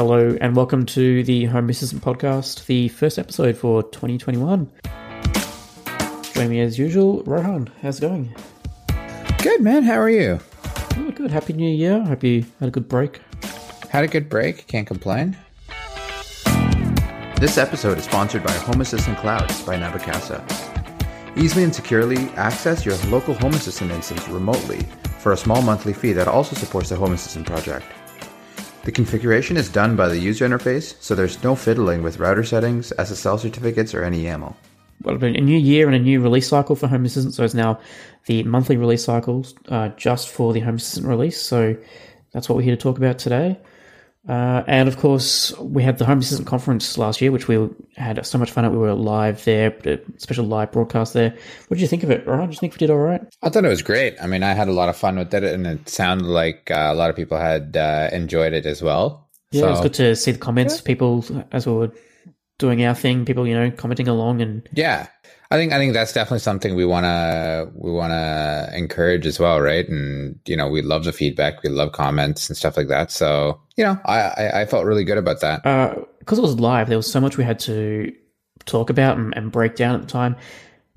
Hello and welcome to the Home Assistant Podcast, the first episode for 2021. Join me as usual, Rohan. How's it going? Good, man. How are you? Oh, good. Happy New Year. Hope you had a good break. Had a good break. Can't complain. This episode is sponsored by Home Assistant Clouds by Nabu Casa. Easily and securely access your local Home Assistant instance remotely for a small monthly fee that also supports the Home Assistant project. The configuration is done by the user interface, so there's no fiddling with router settings, SSL certificates, or any YAML. Well, it's been a new year and a new release cycle for Home Assistant. So it's now the monthly release cycles uh, just for the Home Assistant release. So that's what we're here to talk about today. Uh, and of course, we had the Home Assistant conference last year, which we had so much fun at. We were live there, a special live broadcast there. What did you think of it, Rohan? Did you think we did all right? I thought it was great. I mean, I had a lot of fun with it, and it sounded like uh, a lot of people had uh, enjoyed it as well. Yeah, so, it was good to see the comments, yeah. people as we were doing our thing, people you know commenting along, and yeah, I think I think that's definitely something we want to we want to encourage as well, right? And you know, we love the feedback, we love comments and stuff like that. So you know, I I, I felt really good about that because uh, it was live. There was so much we had to talk about and, and break down at the time.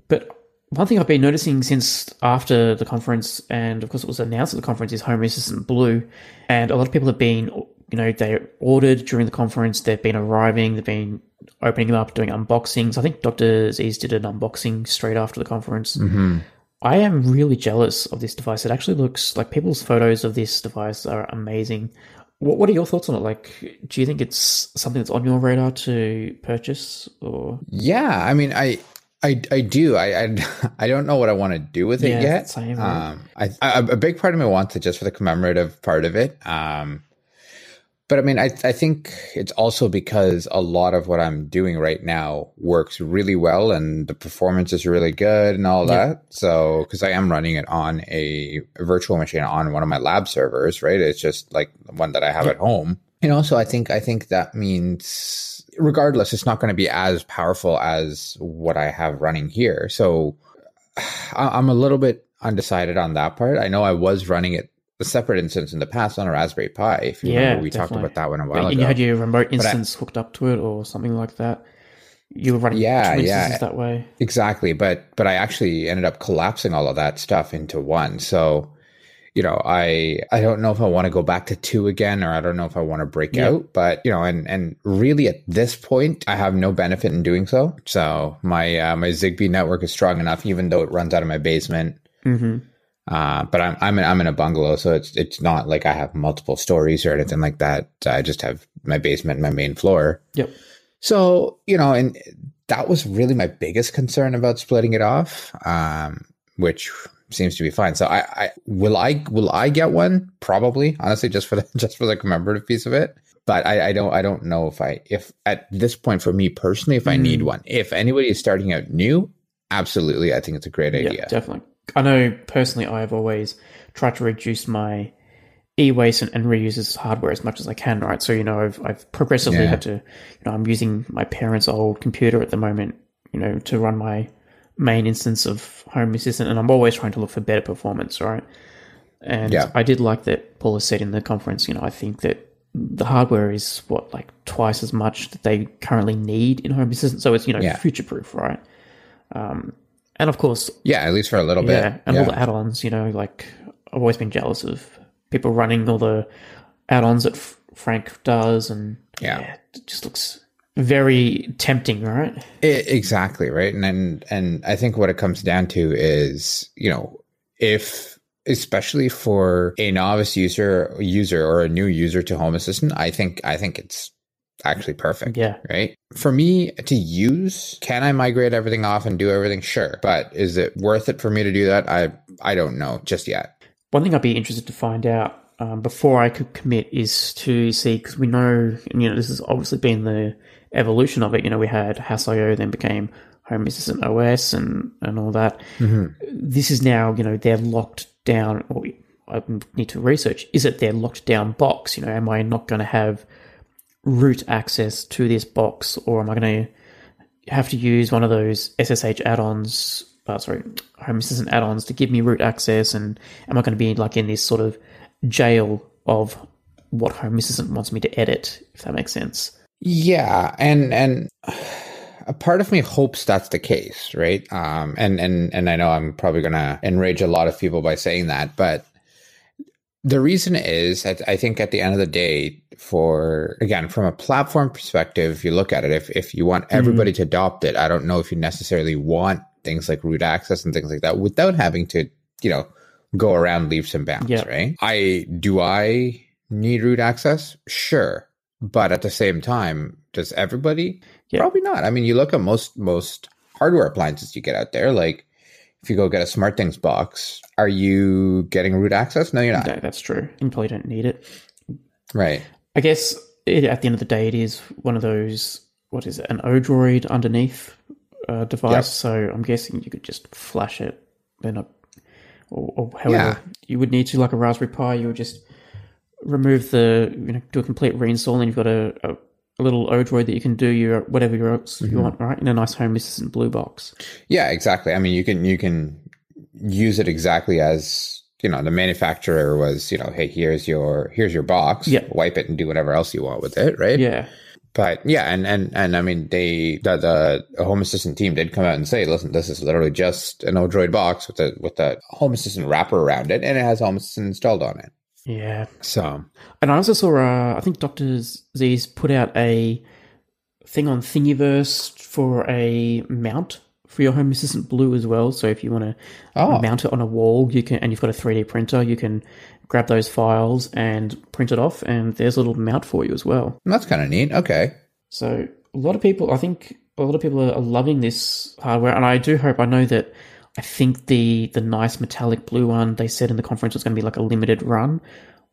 But one thing I've been noticing since after the conference, and of course it was announced at the conference, is Home Assistant Blue, and a lot of people have been you know they ordered during the conference. They've been arriving. They've been opening them up, doing unboxings. I think Dr. ZZs did an unboxing straight after the conference. Mm-hmm. I am really jealous of this device. It actually looks like people's photos of this device are amazing. What, what are your thoughts on it? Like, do you think it's something that's on your radar to purchase? Or yeah, I mean, I I, I do. I, I, I don't know what I want to do with it yeah, yet. Same, right? um, I, I, a big part of me wants it just for the commemorative part of it. Um, but I mean, I, I think it's also because a lot of what I'm doing right now works really well and the performance is really good and all yeah. that. So, because I am running it on a virtual machine on one of my lab servers, right? It's just like one that I have yeah. at home. And also, I think I think that means, regardless, it's not going to be as powerful as what I have running here. So, I'm a little bit undecided on that part. I know I was running it a separate instance in the past on a Raspberry Pi. If you yeah, remember, we definitely. talked about that one a while and ago. you had your remote instance I, hooked up to it or something like that. You were running yeah, yeah, that way. Exactly, but but I actually ended up collapsing all of that stuff into one. So, you know, I I don't know if I want to go back to two again, or I don't know if I want to break yeah. out. But you know, and and really at this point, I have no benefit in doing so. So my uh, my Zigbee network is strong enough, even though it runs out of my basement. Mm-hmm uh, but I'm I'm in, I'm in a bungalow, so it's it's not like I have multiple stories or anything like that. I just have my basement, and my main floor. Yep. So you know, and that was really my biggest concern about splitting it off, um, which seems to be fine. So I, I will I will I get one probably honestly just for the just for the commemorative piece of it. But I, I don't I don't know if I if at this point for me personally if I need mm. one. If anybody is starting out new, absolutely I think it's a great idea. Yeah, definitely. I know personally, I've always tried to reduce my e-waste and, and reuse this hardware as much as I can, right? So, you know, I've, I've progressively yeah. had to, you know, I'm using my parents' old computer at the moment, you know, to run my main instance of Home Assistant, and I'm always trying to look for better performance, right? And yeah. I did like that Paulus said in the conference, you know, I think that the hardware is what, like twice as much that they currently need in Home Assistant. So it's, you know, yeah. future proof, right? Um, and of course, yeah, at least for a little bit. yeah, bit. And all the add-ons, you know, like I've always been jealous of people running all the add-ons that F- Frenck does, and yeah. it just looks very tempting, right? Exactly right, and and and I think what it comes down to is, you know, if especially for a novice user user or a new user to Home Assistant, I think I think it's actually perfect. Yeah. Right. For me to use, can I migrate everything off and do everything? Sure. But is it worth it for me to do that? I I don't know just yet. One thing I'd be interested to find out um, before I could commit is to see because we know you know this has obviously been the evolution of it. You know, we had Hass.io, then became Home Assistant OS and and all that. Mm-hmm. This is now you know they're locked down. Or I need to research. Is it their locked down box? You know, am I not going to have root access to this box, or am I going to have to use one of those SSH add-ons? Uh, sorry, Home Assistant add-ons to give me root access, and am I going to be like in this sort of jail of what Home Assistant wants me to edit, if that makes sense. Yeah, and and a part of me hopes that's the case, right? Um, and and and I know I'm probably gonna enrage a lot of people by saying that, but the reason is that I think at the end of the day, for again from a platform perspective, if you look at it. If if you want everybody mm-hmm. to adopt it, I don't know if you necessarily want things like root access and things like that without having to, you know, go around leaps and bounds, yeah. right? I do I need root access? Sure. But at the same time, does everybody? Yeah. Probably not. I mean, you look at most most hardware appliances you get out there, like if you go get a SmartThings box, are you getting root access? No, you're not. No, that's true. You probably don't need it. Right. I guess it, at the end of the day, it is one of those. What is it? An Odroid underneath uh, device. Yep. So I'm guessing you could just flash it. Then, or, or however yeah. you would need to, like a Raspberry Pi, you would just remove the you know do a complete reinstall, and you've got a, a, a little Odroid that you can do your whatever you mm-hmm. want, right? In a nice Home Assistant blue box. Yeah, exactly. I mean, you can you can use it exactly as you know the manufacturer was. You know, hey, here's your here's your box. Yeah. wipe it and do whatever else you want with it, right? Yeah. But yeah, and and and I mean, they the, the Home Assistant team did come out and say, listen, this is literally just an Odroid box with a with a Home Assistant wrapper around it, and it has Home Assistant installed on it. Yeah. So, and I also saw, uh, I think Doctor ZZs put out a thing on Thingiverse for a mount for your Home Assistant Blue as well. So if you want to oh. mount it on a wall, you can, and you've got a 3D printer, you can grab those files and print it off, and there's a little mount for you as well. That's kind of neat. Okay. So a lot of people, I think, a lot of people are loving this hardware, and I do hope. I know that I think the the nice metallic blue one they said in the conference was going to be like a limited run.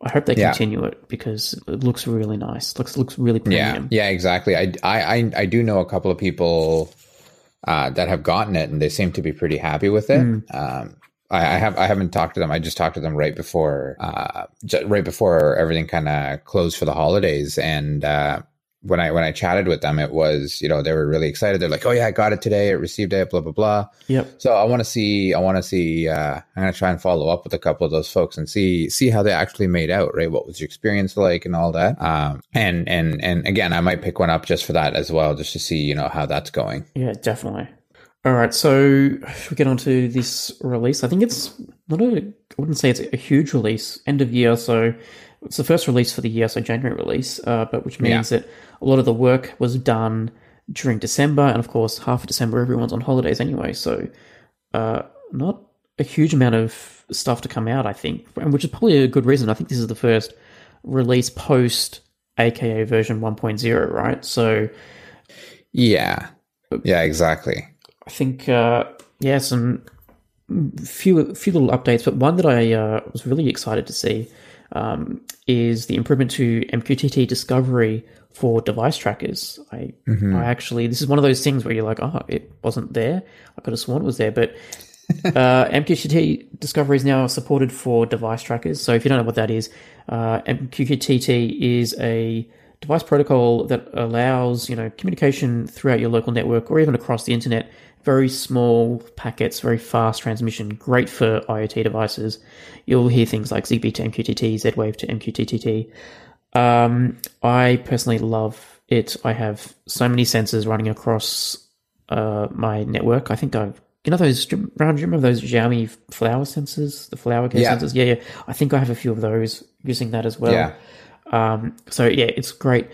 I hope they yeah. continue it because it looks really nice. Looks looks really premium. Yeah, yeah, exactly. I I I do know a couple of people uh, that have gotten it, and they seem to be pretty happy with it. Mm. Um, I, I, have I haven't talked to them. I just talked to them right before uh, right before everything kind of closed for the holidays, and uh, when I when I chatted with them, it was you know they were really excited. They're like, "Oh yeah, I got it today. I received it. Blah blah blah." Yep. So I want to see. I want to see. Uh, I'm gonna try and follow up with a couple of those folks and see see how they actually made out. Right. What was your experience like and all that. Um. And and and again, I might pick one up just for that as well, just to see you know how that's going. Yeah, definitely. All right. So we get on to this release. I think it's not a. I wouldn't say it's a huge release. End of year. So it's the first release for the year. So January release. Uh, but which means yeah. that a lot of the work was done during December, and of course, half of December everyone's on holidays anyway, so uh, not a huge amount of stuff to come out, I think, and which is probably a good reason. I think this is the first release post AKA version 1.0, right? So, yeah, yeah, exactly. I think, uh, yeah, some few few little updates, but one that I uh, was really excited to see um, is the improvement to MQTT discovery for device trackers. I, mm-hmm. I actually, this is one of those things where you're like, oh, it wasn't there. I could have sworn it was there, but uh, MQTT discovery is now supported for device trackers. So if you don't know what that is, uh, MQTT is a device protocol that allows you know communication throughout your local network or even across the internet. Very small packets, very fast transmission, great for IoT devices. You'll hear things like ZigBee to MQTT, Z-Wave to MQTT. Um, I personally love it. I have so many sensors running across uh, my network. I think I've you know those do you remember those Xiaomi flower sensors, the flower care yeah. sensors? Yeah, yeah. I think I have a few of those using that as well. Yeah. Um, so yeah, it's great.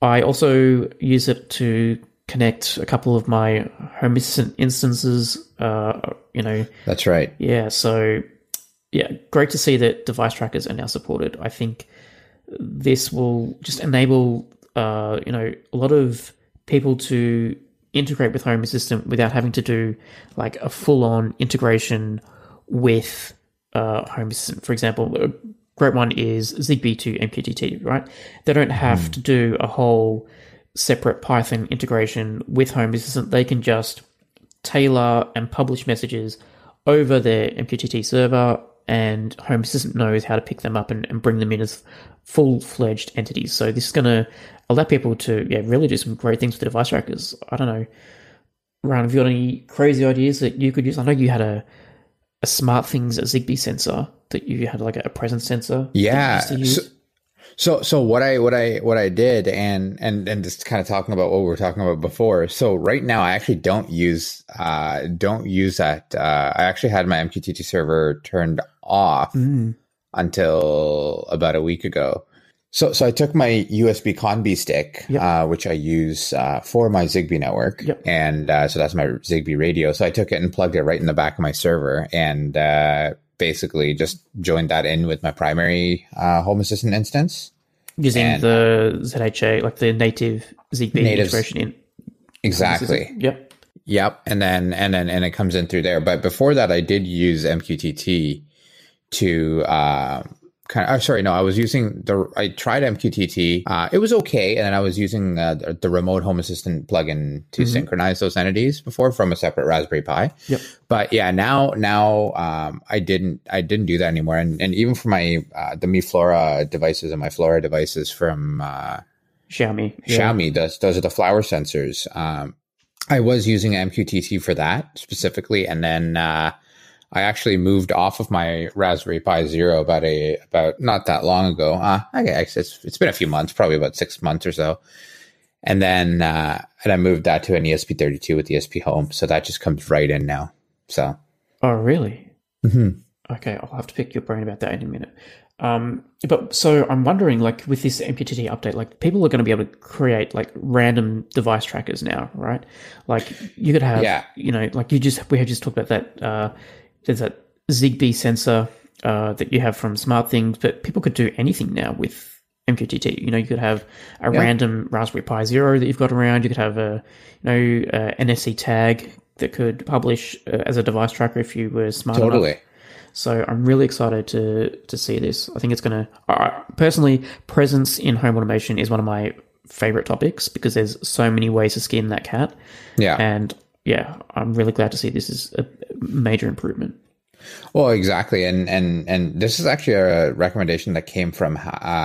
I also use it to connect a couple of my Home Assistant instances. Uh, you know, that's right. Yeah. So yeah, great to see that device trackers are now supported. I think this will just enable uh, you know a lot of people to integrate with Home Assistant without having to do like a full on integration with uh, Home Assistant. For example, a great one is ZigBee to MQTT, right? They don't have mm. to do a whole separate Python integration with Home Assistant. They can just tailor and publish messages over their MQTT server and Home Assistant knows how to pick them up and, and bring them in as full fledged entities. So this is going to allow people to yeah really do some great things with the device trackers. I don't know, Rohan, have you got any crazy ideas that you could use? I know you had a a SmartThings a ZigBee sensor that you had like a presence sensor. Yeah. So, So what I what I what I did and and and just kind of talking about what we were talking about before. So right now I actually don't use uh don't use that. Uh, I actually had my MQTT server turned off Mm. until about a week ago. So so I took my USB ConBee stick, Yep. uh, which I use uh, for my Zigbee network, Yep. and uh, so that's my Zigbee radio. So I took it and plugged it right in the back of my server, and uh, basically just joined that in with my primary uh, Home Assistant instance. Using And- the ZHA, like the native ZigBee Native- integration in. Exactly. Yep. Yep, and then and then and it comes in through there. But before that, I did use MQTT to uh, kind of. Oh, sorry, no, I was using the. I tried MQTT. Uh, it was okay, and then I was using uh, the, the remote Home Assistant plugin to synchronize those entities before from a separate Raspberry Pi. Yep. But yeah, now now um, I didn't I didn't do that anymore, and and even for my uh, the Mi Flora devices and Mi Flora devices from. Uh, Xiaomi. Yeah. Xiaomi does those are the flower sensors. Um, I was using MQTT for that specifically, and then uh, I actually moved off of my Raspberry Pi Zero about a about not that long ago. Uh, I guess it's it's been a few months, probably about six months or so. And then uh, and I moved that to an ESP32 with ESPHome, so that just comes right in now. So Oh, really? Mhm. Okay, I'll have to pick your brain about that in a minute. Um, but so I'm wondering, like, with this MQTT update, like, people are going to be able to create like random device trackers now, right? Like, you could have, Yeah. you know, like you just we have just talked about that. Uh, there's that ZigBee sensor uh, that you have from Smart Things, but people could do anything now with MQTT. You know, you could have a Yeah. random Raspberry Pi Zero that you've got around. You could have a, you know, NFC tag that could publish uh, as a device tracker if you were smart enough. totally. So I'm really excited to to see this. I think it's going to uh, personally presence in home automation is one of my favorite topics because there's so many ways to skin that cat, Yeah. and yeah, I'm really glad to see this is a major improvement. Well, exactly, and and and this is actually a recommendation that came from uh,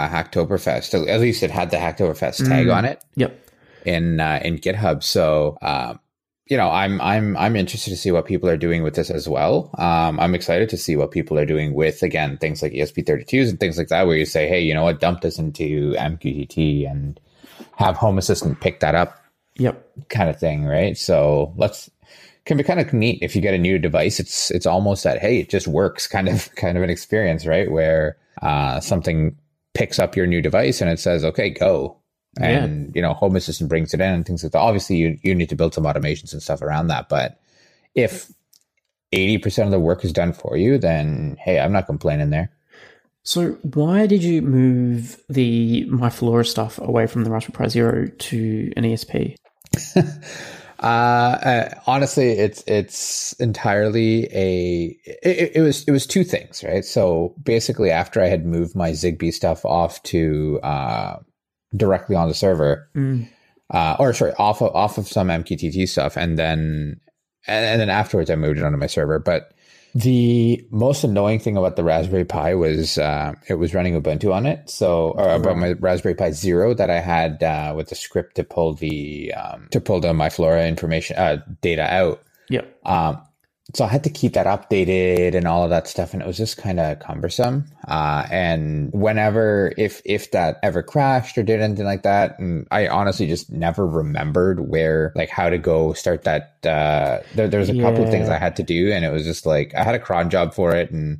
Hacktoberfest. At least it had the Hacktoberfest tag on it Yep. in uh, in GitHub. So, um, you know, I'm I'm I'm interested to see what people are doing with this as well. Um, I'm excited to see what people are doing with again things like ESP32s and things like that, where you say, hey, you know what, dump this into MQTT and have Home Assistant pick that up Yep. kind of thing, right? So let's can be kind of neat if you get a new device. It's it's almost that hey, it just works kind of kind of an experience, right? Where uh, something picks up your new device and it says, okay, go. And you know, Home Assistant brings it in and things like that. Obviously, you you need to build some automations and stuff around that. But if eighty percent of the work is done for you, then hey, I'm not complaining there. So why did you move the Mi Flora stuff away from the Raspberry Pi Zero to an ESP? Uh, uh, honestly, it's it's entirely a it, it was it was two things, right? So basically, after I had moved my Zigbee stuff off to uh, directly on the server, Mm. uh, or sorry, off of off of some MQTT stuff, and then and, and then afterwards, I moved it onto my server. But the most annoying thing about the Raspberry Pi was uh, it was running Ubuntu on it. So, or about my Raspberry Pi Zero that I had uh, with the script to pull the um, to pull the Mi Flora information uh, data out. Yep. Um, so I had to keep that updated and all of that stuff, and it was just kind of cumbersome. Uh, and whenever, if if that ever crashed or did anything like that, and I honestly just never remembered where, like, how to go start that. Uh, there, there was a couple of things I had to do, and it was just like I had a cron job for it, and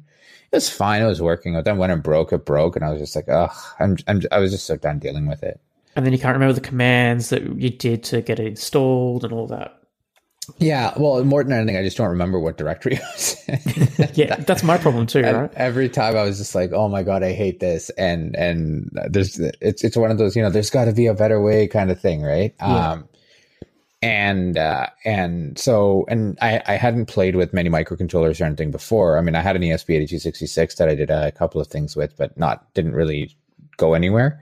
it was fine. It was working. But then when it broke, it broke, and I was just like, ugh, I'm, I'm I was just so done dealing with it. And then you can't remember the commands that you did to get it installed and all that. Yeah, well, more than anything, I just don't remember what directory I was in. Yeah, that's my problem too, right? every time I was just like, "Oh my god, I hate this," and and there's it's it's one of those you know, there's got to be a better way kind of thing, right? Yeah. Um, and uh, and so and I I hadn't played with many microcontrollers or anything before. I mean, I had an E ESP8266 that I did a couple of things with, but not didn't really go anywhere.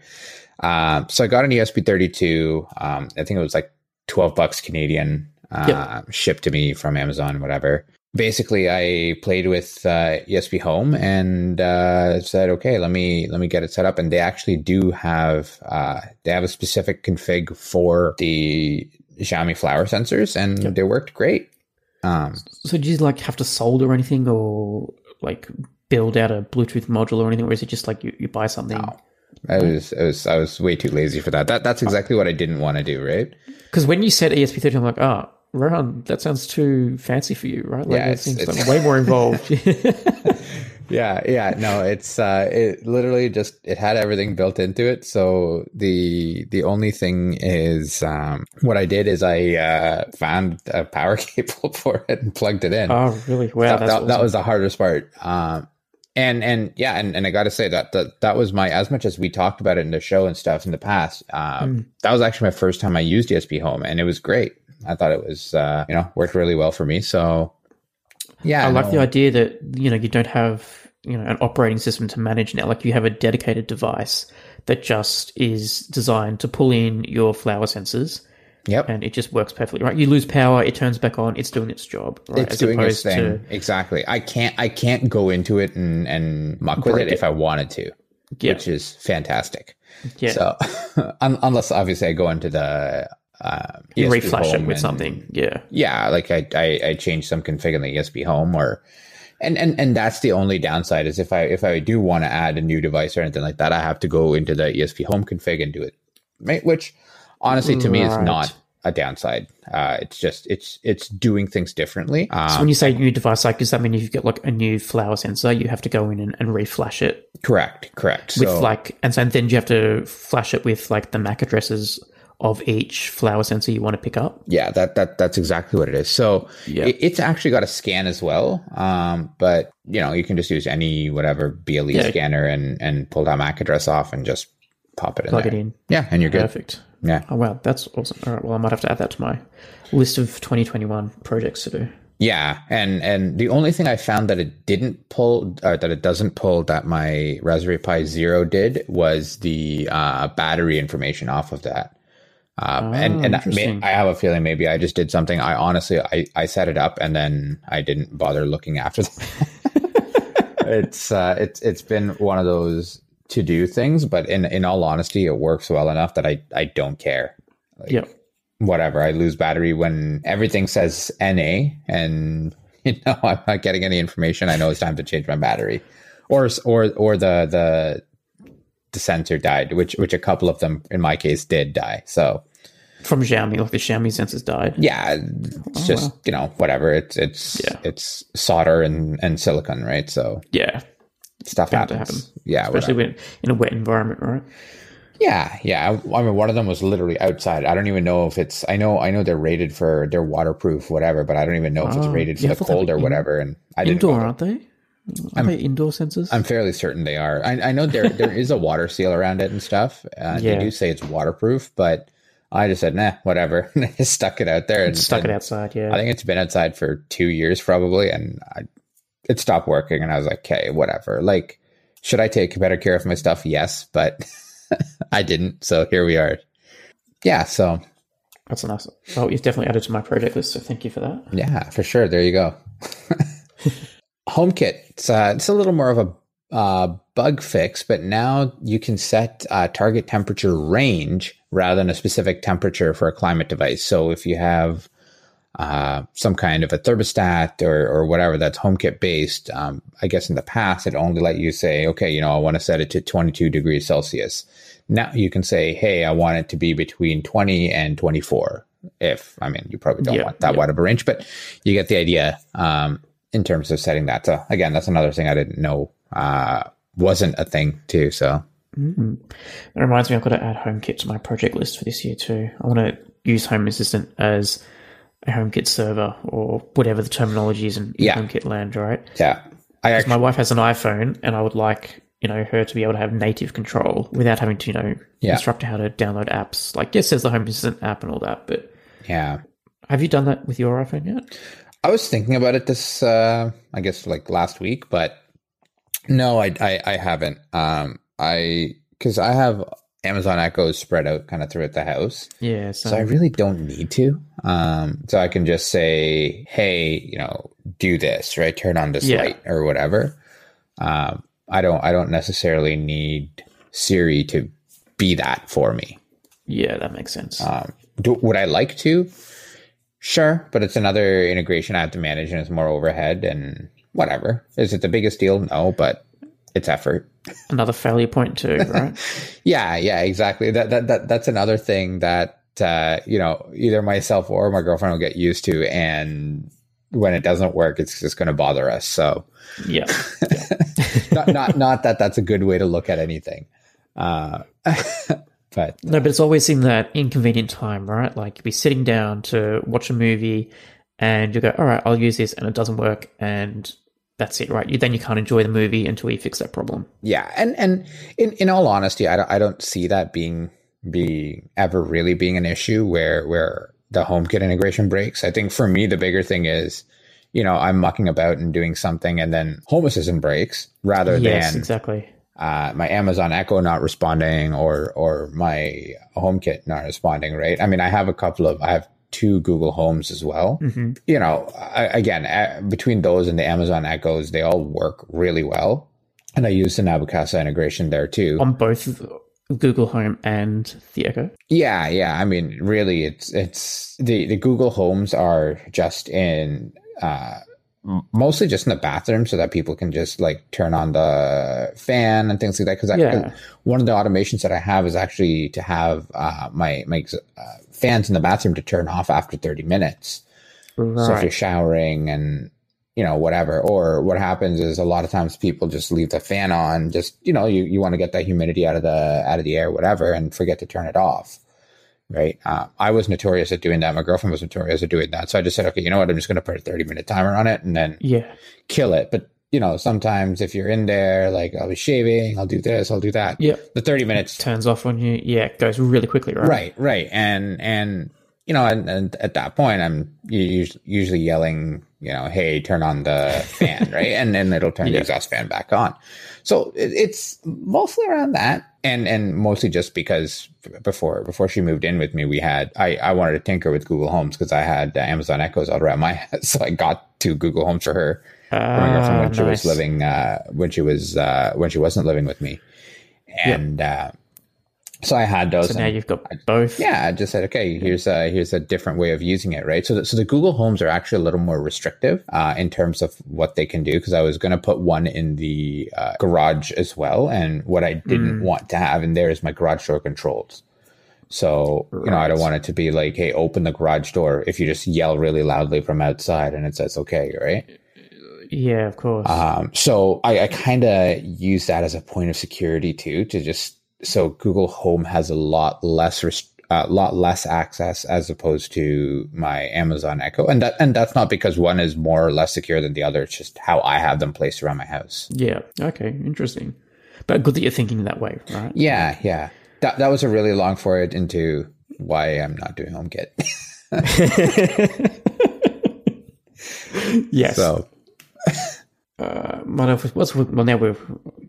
Um, so I got an ESP32. Um, I think it was like twelve bucks Canadian, uh, shipped to me from Amazon, whatever basically I played with uh, ESPHome and uh, said, okay, let me let me get it set up. And they actually do have uh, they have a specific config for the Xiaomi flower sensors, and Yep. they worked great. Um, So did you like have to solder anything or like build out a Bluetooth module or anything, or is it just like you, you buy something? No. I was, I was, I was way too lazy for that. That that's exactly what I didn't want to do, right? Because when you said ESP30, I'm like, oh, Rohan, that sounds too fancy for you, right? Like, Yeah, it seems it's- like way more involved. Yeah, yeah, no, it's uh, it literally just it had everything built into it. So the the only thing is, um, what I did is I uh, found a power cable for it and plugged it in. oh, really? Wow, that, that's that, awesome. that was the hardest part. Um, and and yeah, and, and I got to say that, that that was my as much as we talked about it in the show and stuff in the past. Um, Hmm. That was actually my first time I used ESPHome, and it was great. I thought it was uh, you know worked really well for me. So yeah, I like no, the idea that you know you don't have you know an operating system to manage now. Like you have a dedicated device that just is designed to pull in your flower sensors, Yep, and it just works perfectly. Right? You lose power, it turns back on. It's doing its job. Right? it's doing its thing exactly. I can't I can't go into it and and muck with it, it. if I wanted to, Yeah, which is fantastic. yeah. So un- unless obviously I go into the um, you ESP reflash it with something. Yeah, yeah like I, I i change some config in the esp home or and and and that's the only downside is if i if i do want to add a new device or anything like that i have to go into the esp home config and do it. Right which honestly to me is not a downside. Uh it's just it's it's doing things differently. Um, So when you say new device, like does that mean if you've got like a new flower sensor, you have to go in and, and reflash it? Correct correct. With so like, and so then you have to flash it with like the MAC addresses of each flower sensor you want to pick up. yeah that that that's exactly what it is so Yeah. it, it's actually got a scan as well um but you know you can just use any whatever ble Yeah. scanner and and pull that mac address off and just pop it in Plug there it in. yeah and you're good Perfect. yeah Oh wow, that's awesome. All right, well I might have to add that to my list of 2021 projects to do. Yeah, and and the only thing I found that it didn't pull, uh, that it doesn't pull, that my Raspberry Pi Zero did was the uh, battery information off of that. Um, and Oh, and I, I have a feeling maybe I just did something. I honestly I, I set it up and then I didn't bother looking after that. it's uh, it's it's been one of those to do things, but in in all honesty, it works well enough that I I don't care Yep. whatever. I lose battery when everything says NA and you know I'm not getting any information. I know it's time to change my battery, or or or the the the sensor died, which which a couple of them in my case did die. So From Xiaomi, like the Xiaomi sensors died. yeah, it's just you know whatever. It's it's Yeah. it's solder and and silicon, right? So Yeah. stuff happens. happen. Yeah, Especially whatever. when in a wet environment, right? Yeah, yeah. I I mean, one of them was literally outside. I don't even know if it's. I know, I know they're rated for they're waterproof, whatever. But I don't even know if it's Oh, rated for yeah, the cold or in- whatever. And I didn't. Indoor, aren't they? Are they indoor sensors? I'm fairly certain they are. I, I know there there is a water seal around it and stuff. Uh, Yeah. They do say it's waterproof, but I just said nah, whatever. And I just stuck it out there and Stuck it outside, yeah. I think it's been outside for two years probably, and I, it stopped working. And I was like, okay, whatever. Like, should I take better care of my stuff? Yes, but I didn't. So here we are. Yeah. So That's a nice. Oh, you've definitely added to my project list, so thank you for that. Yeah, for sure. There you go. HomeKit. It's uh, it's a little more of a uh, bug fix, but now you can set a target temperature range rather than a specific temperature for a climate device. So if you have uh, some kind of a thermostat or, or whatever that's HomeKit based, um, I guess in the past it only let you say, okay, you know, I want to set it to 22 degrees Celsius. Now you can say, hey, I want it to be between 20 and 24. If I mean, you probably don't Yeah, want that yeah. wide of a range, but you get the idea um, in terms of setting that. So again, that's another thing I didn't know uh, wasn't a thing too. So Mm. It reminds me, I've got to add HomeKit to my project list for this year too. I want to use Home Assistant as a HomeKit server or whatever the terminology is in, in Yeah. HomeKit land, right? yeah, I actually My wife has an iPhone, and I would like you know her to be able to have native control without having to you know Yeah. instruct her how to download apps. Like yes, there's the Home Assistant app and all that, but yeah. have you done that with your iPhone yet? I was thinking about it this, uh, I guess, like last week, but no, I, I, I haven't. Um, I because I have Amazon Echoes spread out kind of throughout the house, Yeah, so, so I really don't need to. Um, so I can just say, hey, you know, do this, right? Turn on this Yeah. light or whatever. Um, I don't, I don't necessarily need Siri to be that for me. yeah, that makes sense. Um, do, would I like to? Sure, but it's another integration I have to manage, and it's more overhead and whatever. Is it the biggest deal? No, but it's effort. Another failure point too, right? yeah, yeah, exactly. That that that that's another thing that uh, you know either myself or my girlfriend will get used to, and when it doesn't work, it's just going to bother us. So yeah, not not not that that's a good way to look at anything. Uh, but no, but it's always in that inconvenient time, right? Like you'll be sitting down to watch a movie, and you go, "All right, I'll use this," and it doesn't work, and that's it, right? You, then you can't enjoy the movie until you fix that problem. Yeah, and and in in all honesty, I don't I don't see that being be ever really being an issue where where the HomeKit integration breaks. I think for me the bigger thing is, you know, I'm mucking about and doing something, and then Home Assistant breaks rather yes, than exactly. Uh, my Amazon Echo not responding or or my HomeKit not responding. Right. I mean, I have a couple of I have two Google Homes as well. Mm-hmm. You know, I, again, between those and the Amazon Echoes, they all work really well. And I use the Nabu Casa integration there too. On both Google Home and the Echo? Yeah, yeah. I mean, really, it's it's the the Google Homes are just in uh, mostly just in the bathroom so that people can just like turn on the fan and things like that. Because yeah. one of the automations that I have is actually to have uh, my my uh, fans in the bathroom to turn off after 30 minutes. Right. So if you're showering and you know whatever, or what happens is a lot of times people just leave the fan on, just you know you, you want to get that humidity out of the out of the air, whatever, and forget to turn it off right? Uh, I was notorious at doing that. My girlfriend was notorious at doing that. So I just said, okay, you know what? I'm just going to put a 30 minute timer on it and then yeah, kill it. But you know, sometimes if you're in there, like I'll be shaving, I'll do this, I'll do that. Yeah. The 30 minutes it turns off on you. Yeah. It goes really quickly, right? Right. Right. And, and, you know, and, and at that point, I'm usually yelling, you know, hey, turn on the fan, right? And then it'll turn yeah. the exhaust fan back on. So it's mostly around that and and mostly just because before before she moved in with me, we had I I wanted to tinker with Google Homes because I had uh, Amazon Echoes all around my house, so I got two Google Homes for her uh, from when nice. she was living uh, when she was uh, when she wasn't living with me, and. Yep. Uh, so I had those. So now you've got both. Yeah, I just said, okay, here's a here's a different way of using it, right? So, the, so the Google Homes are actually a little more restrictive uh, in terms of what they can do because I was going to put one in the uh, garage as well, and what I didn't mm. want to have in there is my garage door controls. So you know, I don't want it to be like, hey, open the garage door if you just yell really loudly from outside and it says okay, right? Yeah, of course. Um, so I, I kind of use that as a point of security too, to just so Google Home has a lot less a uh, lot less access as opposed to my Amazon Echo, and that and that's not because one is more or less secure than the other. It's just how I have them placed around my house. Yeah. Okay. Interesting. But good that you're thinking that way, right? Yeah. Yeah. That that was a really long forward into why I'm not doing HomeKit. yes. So. Uh, what's well now we're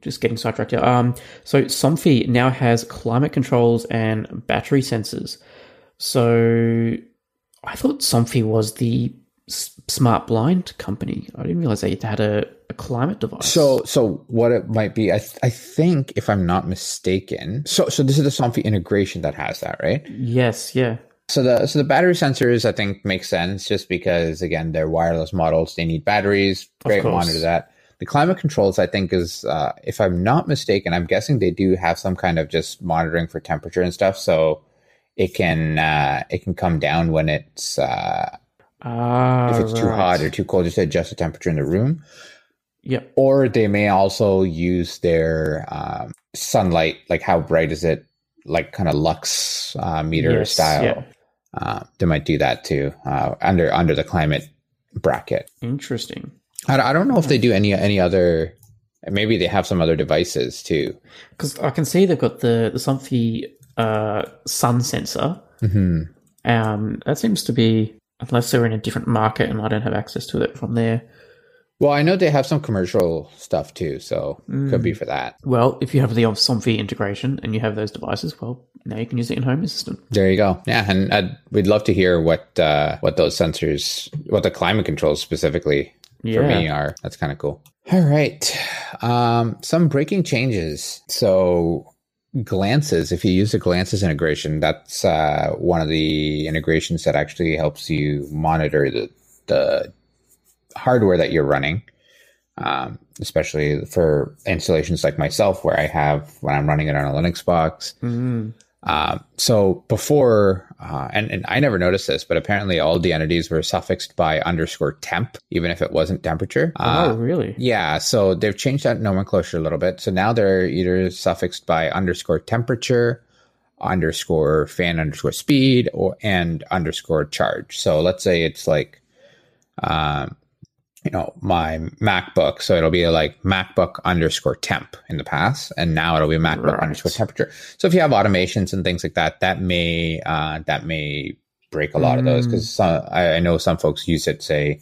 just getting sidetracked here. Um, so Somfy now has climate controls and battery sensors. So I thought Somfy was the s- smart blind company. I didn't realize they had a, a climate device. So, so what it might be, I, th- I think, if I'm not mistaken, so so this is the Somfy integration that has that, right? Yes, yeah. So the so the battery sensors I think make sense just because again they're wireless models. They need batteries. Great monitor that. The climate controls, I think, is uh, if I'm not mistaken, I'm guessing they do have some kind of just monitoring for temperature and stuff, so it can uh, it can come down when it's uh, ah, if it's right. too hot or too cold, just to adjust the temperature in the room. Yep. Or they may also use their um, sunlight, like how bright is it, like kind of lux uh, meter yes, style. Yeah. Uh, they might do that too uh, under under the climate bracket. Interesting. I, I don't know if they do any any other. Maybe they have some other devices too. Because I can see they've got the the Somfy uh, sun sensor. Mm-hmm. Um, that seems to be unless they're in a different market and I don't have access to it from there. Well, I know they have some commercial stuff too, so Mm. could be for that. Well, if you have the Somfy integration and you have those devices, well, now you can use it in Home Assistant. There you go. Yeah, and I'd, we'd love to hear what uh, what those sensors, what the climate controls specifically Yeah. for me are. That's kind of cool. All right. Um, some breaking changes. So glances, if you use the glances integration, that's uh, one of the integrations that actually helps you monitor the, the hardware that you're running. um, especially for installations like myself, where I have when I'm running it on a Linux box. Mm-hmm. Um, so before, uh, and, and I never noticed this, but apparently all the entities were suffixed by underscore temp, even if it wasn't temperature. oh, Uh, really? yeah, so they've changed that nomenclature a little bit. So now they're either suffixed by underscore temperature, underscore fan underscore speed, or and underscore charge. So let's say it's like, um, you know, my MacBook. So it'll be like MacBook underscore temp in the past, and now it'll be MacBook Right. underscore temperature. So if you have automations and things like that, that may uh, that may break a lot of those Mm. because I, I know some folks use it say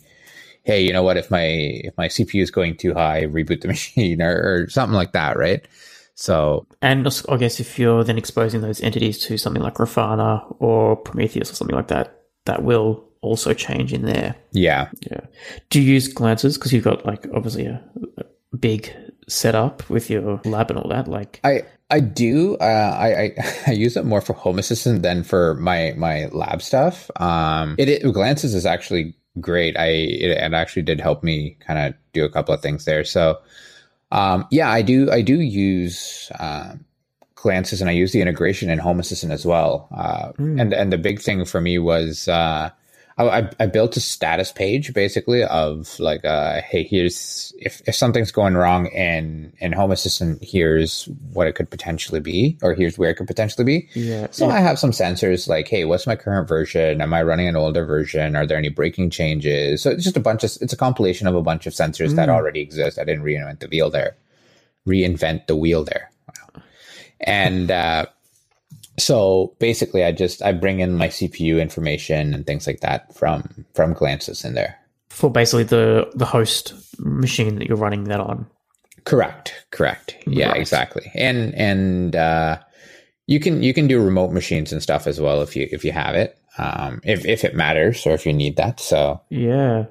hey, you know what? If my if my CPU is going too high, reboot the machine or, or something like that, right? So And also, I guess if you're then exposing those entities to something like Grafana or Prometheus or something like that, that will also change in there. yeah, Yeah. Do you use glances? Because you've got like obviously a, a big setup with your lab and all that. Like, I I do. Uh, I, I I use it more for Home Assistant than for my my lab stuff. Um, it, it glances is actually great. I it, it actually did help me kind of do a couple of things there. So, um, yeah, I do I do use. Um, glances and I use the integration in Home Assistant as well. Uh, And and the big thing for me was uh, I, I, I built a status page basically of like, uh, hey, here's if, if something's going wrong in in Home Assistant, here's what it could potentially be, or here's where it could potentially be. yeah. So yeah. I have some sensors like, hey, what's my current version? Am I running an older version? Are there any breaking changes? So it's just a bunch of it's a compilation of a bunch of sensors that already exist. I didn't reinvent the wheel there. Reinvent the wheel there. Wow. And uh, so basically, I just I bring in my CPU information and things like that from from glances in there. for basically the the host machine that you're running that on. Correct. Correct. Yeah, Right. exactly. And and uh, you can you can do remote machines and stuff as well if you if you have it. Um, if if it matters or if you need that. So Yeah.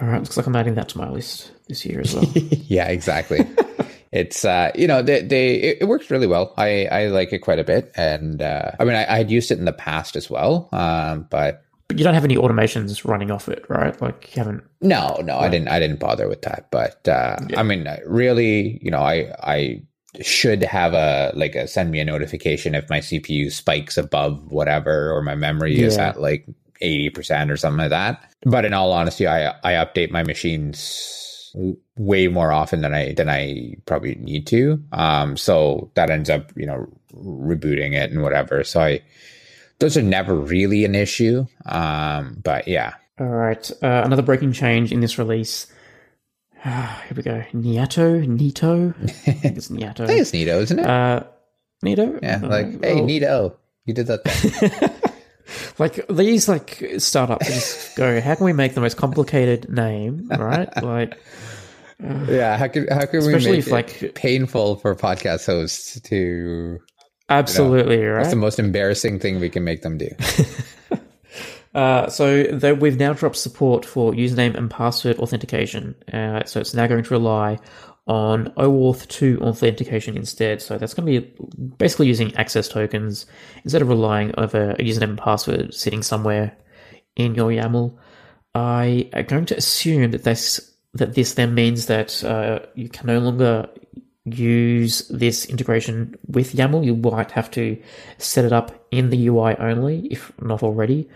All right. Looks like I'm adding that to my list this year as well. yeah, exactly. it's uh, you know they they it, it works really well. I I like it quite a bit, and uh, I mean I, I had used it in the past as well. Um, but but you don't have any automations running off it, right? Like you haven't. No, no, I didn't. I didn't bother with that. But uh, I mean, really, you know, I I should have a like a send me a notification if my CPU spikes above whatever or my memory is at like eighty percent or something like that. But in all honesty, I I update my machines way more often than I than I probably need to. Um, so that ends up you know rebooting it and whatever. So I those are never really an issue. Um, but yeah. All right. Uh, another breaking change in this release. Ah, here we go. Niato, Nito. I think it's Niato. I think it's neato, isn't it? Uh, Nito. Yeah, Uh, like, hey, well, Neato, you did that. Like these, like startups just go. How can we make the most complicated name, right? Like, yeah, how can how can we make if, it like- painful for podcast hosts to? absolutely What's right. the most embarrassing thing we can make them do? Uh, so though we've now dropped support for username and password authentication. Uh, so it's now going to rely on OAuth 2 authentication instead. So that's going to be basically using access tokens instead of relying over a username and password sitting somewhere in your YAML. I am going to assume that this that this then means that uh, you can no longer use this integration with YAML. You might have to set it up in the UI only, if not already.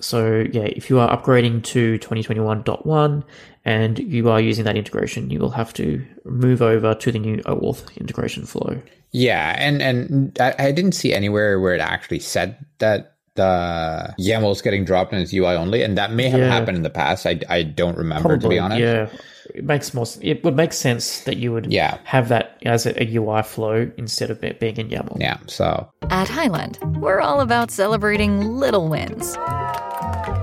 So yeah, if you are upgrading to 2021.1 and you are using that integration, you will have to move over to the new OAuth integration flow. yeah, and and I, I didn't see anywhere where it actually said that the YAML is getting dropped in its UI only, and that may have Yeah. happened in the past. I, I don't remember to be honest. yeah. It makes more. It would make sense that you would Yeah. have that as a, a UI flow instead of it being in YAML. Yeah, so At Highland, we're all about celebrating little wins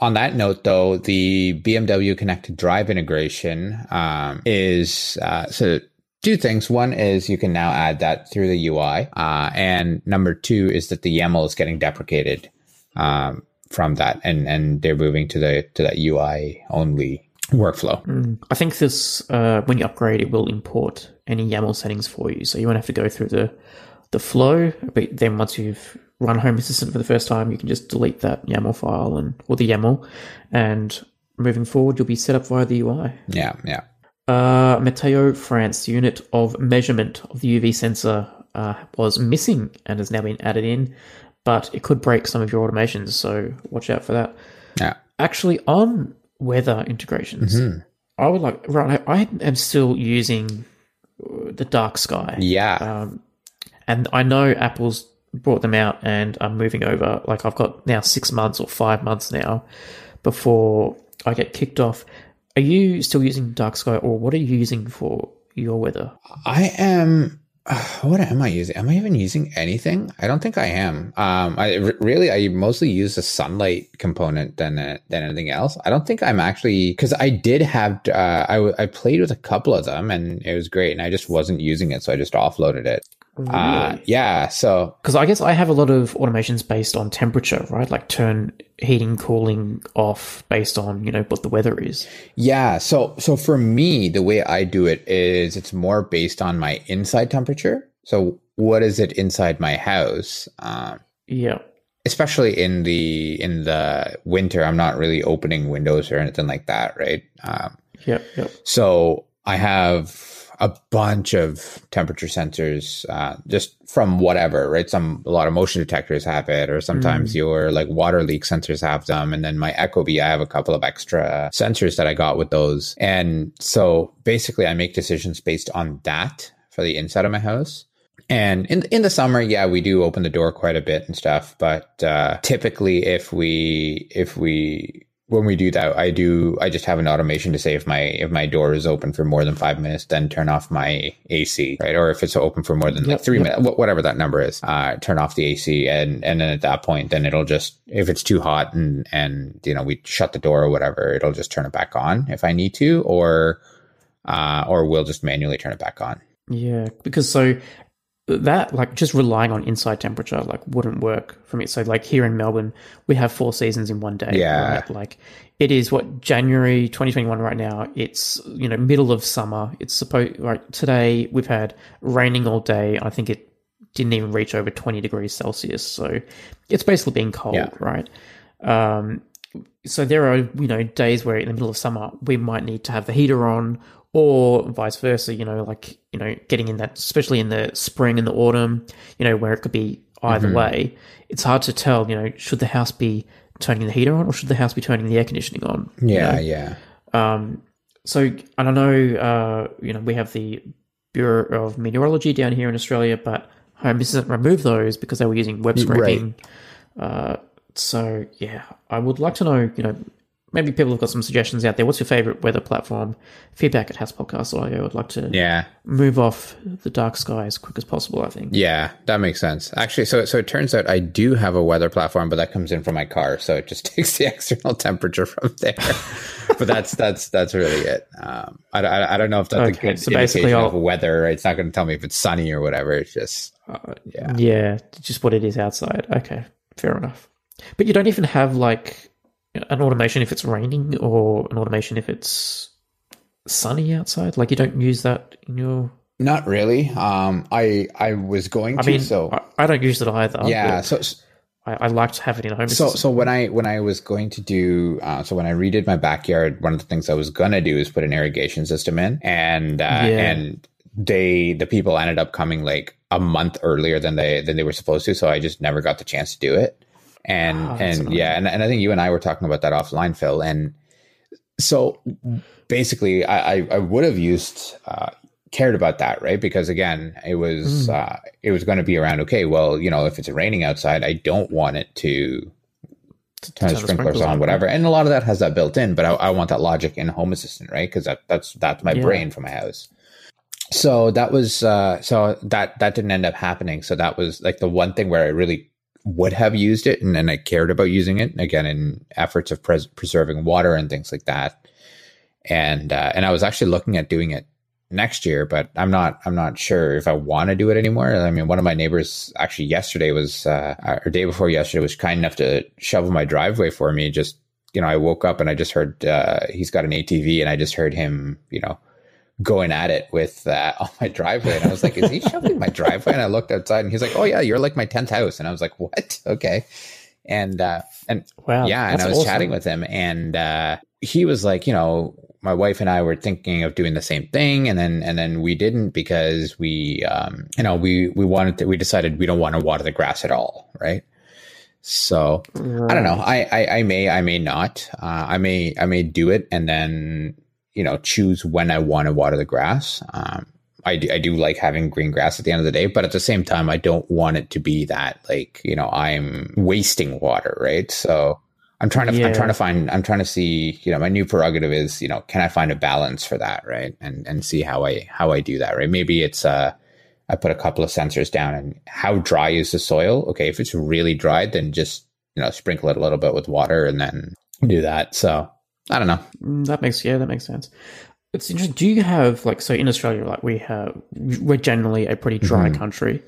On that note, though, the BMW connected drive integration um, is uh, so two things. One is you can now add that through the UI, uh, and number two is that the YAML is getting deprecated um, from that, and and they're moving to the to that UI only workflow. Mm. I think this uh, when you upgrade, it will import any YAML settings for you, so you won't have to go through the the flow. But then once you've run Home Assistant for the first time, you can just delete that YAML file and or the YAML, and moving forward, you'll be set up via the UI. Yeah, yeah. Uh, Meteo France, unit of measurement of the UV sensor uh, was missing and has now been added in, but it could break some of your automations, so watch out for that. Yeah. Actually, on weather integrations, Mm-hmm. I would like, right, I am still using uh, the dark sky. Yeah. Um, and I know Apple's brought them out and I'm moving over. Like I've got now six months or five months now before I get kicked off. Are you still using dark sky or what are you using for your weather? I am. What am I using? Am I even using anything? I don't think I am. Um, I really, I mostly use the sunlight component than uh, than anything else. I don't think I'm actually because I did have. Uh, I played with a couple of them and it was great, and I just wasn't using it, so I just offloaded it. Uh, yeah. So Because I guess I have a lot of automations based on temperature, right? Like turn heating, cooling off based on, you know, what the weather is. Yeah, so so for me, the way I do it is it's more based on my inside temperature. So what is it inside my house? Um, Yeah. especially in the in the winter, I'm not really opening windows or anything like that, right? Um, Yep. Yep. so I have a bunch of temperature sensors, uh, just from whatever, right? Some a lot of motion detectors have it, or sometimes your like water leak sensors have them. And then my Ecobee, I have a couple of extra sensors that I got with those. And so basically, I make decisions based on that for the inside of my house. And in in the summer, yeah, we do open the door quite a bit and stuff. But uh, typically, if we if we when we do that, I do I just have an automation to say if my if my door is open for more than five minutes, then turn off my AC, right? Or if it's open for more than like three yep. minutes, whatever that number is, uh, turn off the AC, and and then at that point, then it'll just if it's too hot and and you know we shut the door or whatever, it'll just turn it back on if I need to, or uh, or we'll just manually turn it back on. Yeah, because so that like just relying on inside temperature like wouldn't work for me. So like here in Melbourne, we have four seasons in one day. Yeah. right? Like it is what January 2021 right now. It's you know middle of summer. It's supposed right today we've had raining all day. I think it didn't even reach over 20 degrees Celsius. So it's basically being cold, Yeah. right? Um, so there are you know days where in the middle of summer we might need to have the heater on or vice versa you know like you know getting in that especially in the spring and the autumn you know where it could be either Mm-hmm. way it's hard to tell you know should the house be turning the heater on or should the house be turning the air conditioning on you Yeah, know? yeah, Um, so, and I know, uh, you know, we have the Bureau of Meteorology down here in Australia, but Home Assistant removed those because they were using web Right. scraping. Uh, so, yeah, I would like to know, you know, maybe people have got some suggestions out there. What's your favorite weather platform? Feedback at hasspodcast.io. I'd like to yeah. move off the dark sky as quick as possible, I think. Yeah, that makes sense. Actually, so so it turns out I do have a weather platform, but that comes in from my car, so it just takes the external temperature from there. but that's that's that's really it. Um, I, I, I don't know if that's Okay, a good so basically indication I'll- of weather. Right? It's not going to tell me if it's sunny or whatever. It's just yeah. Yeah, just what it is outside. Okay, fair enough. But you don't even have like an automation if it's raining or an automation if it's sunny outside. Like you don't use that in your. Not really. Um, I I was going I to mean, so I, I don't use it either. yeah. but So I, I like to have it in home. so so when I when I was going to do uh, so when I redid my backyard, one of the things I was gonna do is put an irrigation system in, and uh, Yeah. and they the people ended up coming like a month earlier than they than they were supposed to, so I just never got the chance to do it. And Oh, and annoying. yeah, and, and I think you and I were talking about that offline, Phil. And so basically, I I, I would have used. Uh, cared about that right because again it was Mm. uh it was going to be around okay well you know if it's raining outside i don't want it to turn the sprinklers on, whatever. And a lot of that has that built in, but I, I want that logic in Home Assistant, right? Because that, that's that's my Yeah. brain for my house. So that was uh, so that that didn't end up happening. So that was like the one thing where I really would have used it, and, and I cared about using it again in efforts of pres- preserving water and things like that. And uh, and I was actually looking at doing it next year, but I'm not I'm not sure if I want to do it anymore. I mean, one of my neighbors actually yesterday was uh, or day before yesterday was kind enough to shovel my driveway for me. Just you know, I woke up and I just heard uh, he's got an ATV, and I just heard him, you know, going at it with uh, on my driveway, and I was like, "Is he shoveling my driveway?" And I looked outside, and he's like, "Oh yeah, you're like my tenth house," and I was like, "What? Okay." And uh, and wow, yeah, and I was awesome. chatting with him, and uh, he was like, you know, my wife and I were thinking of doing the same thing, and then and then we didn't because we, um, you know, we we wanted to, we decided we don't want to water the grass at all, right? So right. I don't know. I, I, I may I may not. Uh, I may I may do it and then you know choose when I want to water the grass. Um, I do, I do like having green grass at the end of the day, but at the same time, I don't want it to be that like you know I'm wasting water, right? So I'm trying to yeah. I'm trying to find I'm trying to see you know my new prerogative is you know can I find a balance for that right and and see how I how I do that right maybe it's uh I put a couple of sensors down and how dry is the soil okay if it's really dry then just you know sprinkle it a little bit with water and then do that so I don't know mm, that makes yeah that makes sense it's interesting do you have like so in Australia like we have we're generally a pretty dry mm-hmm. country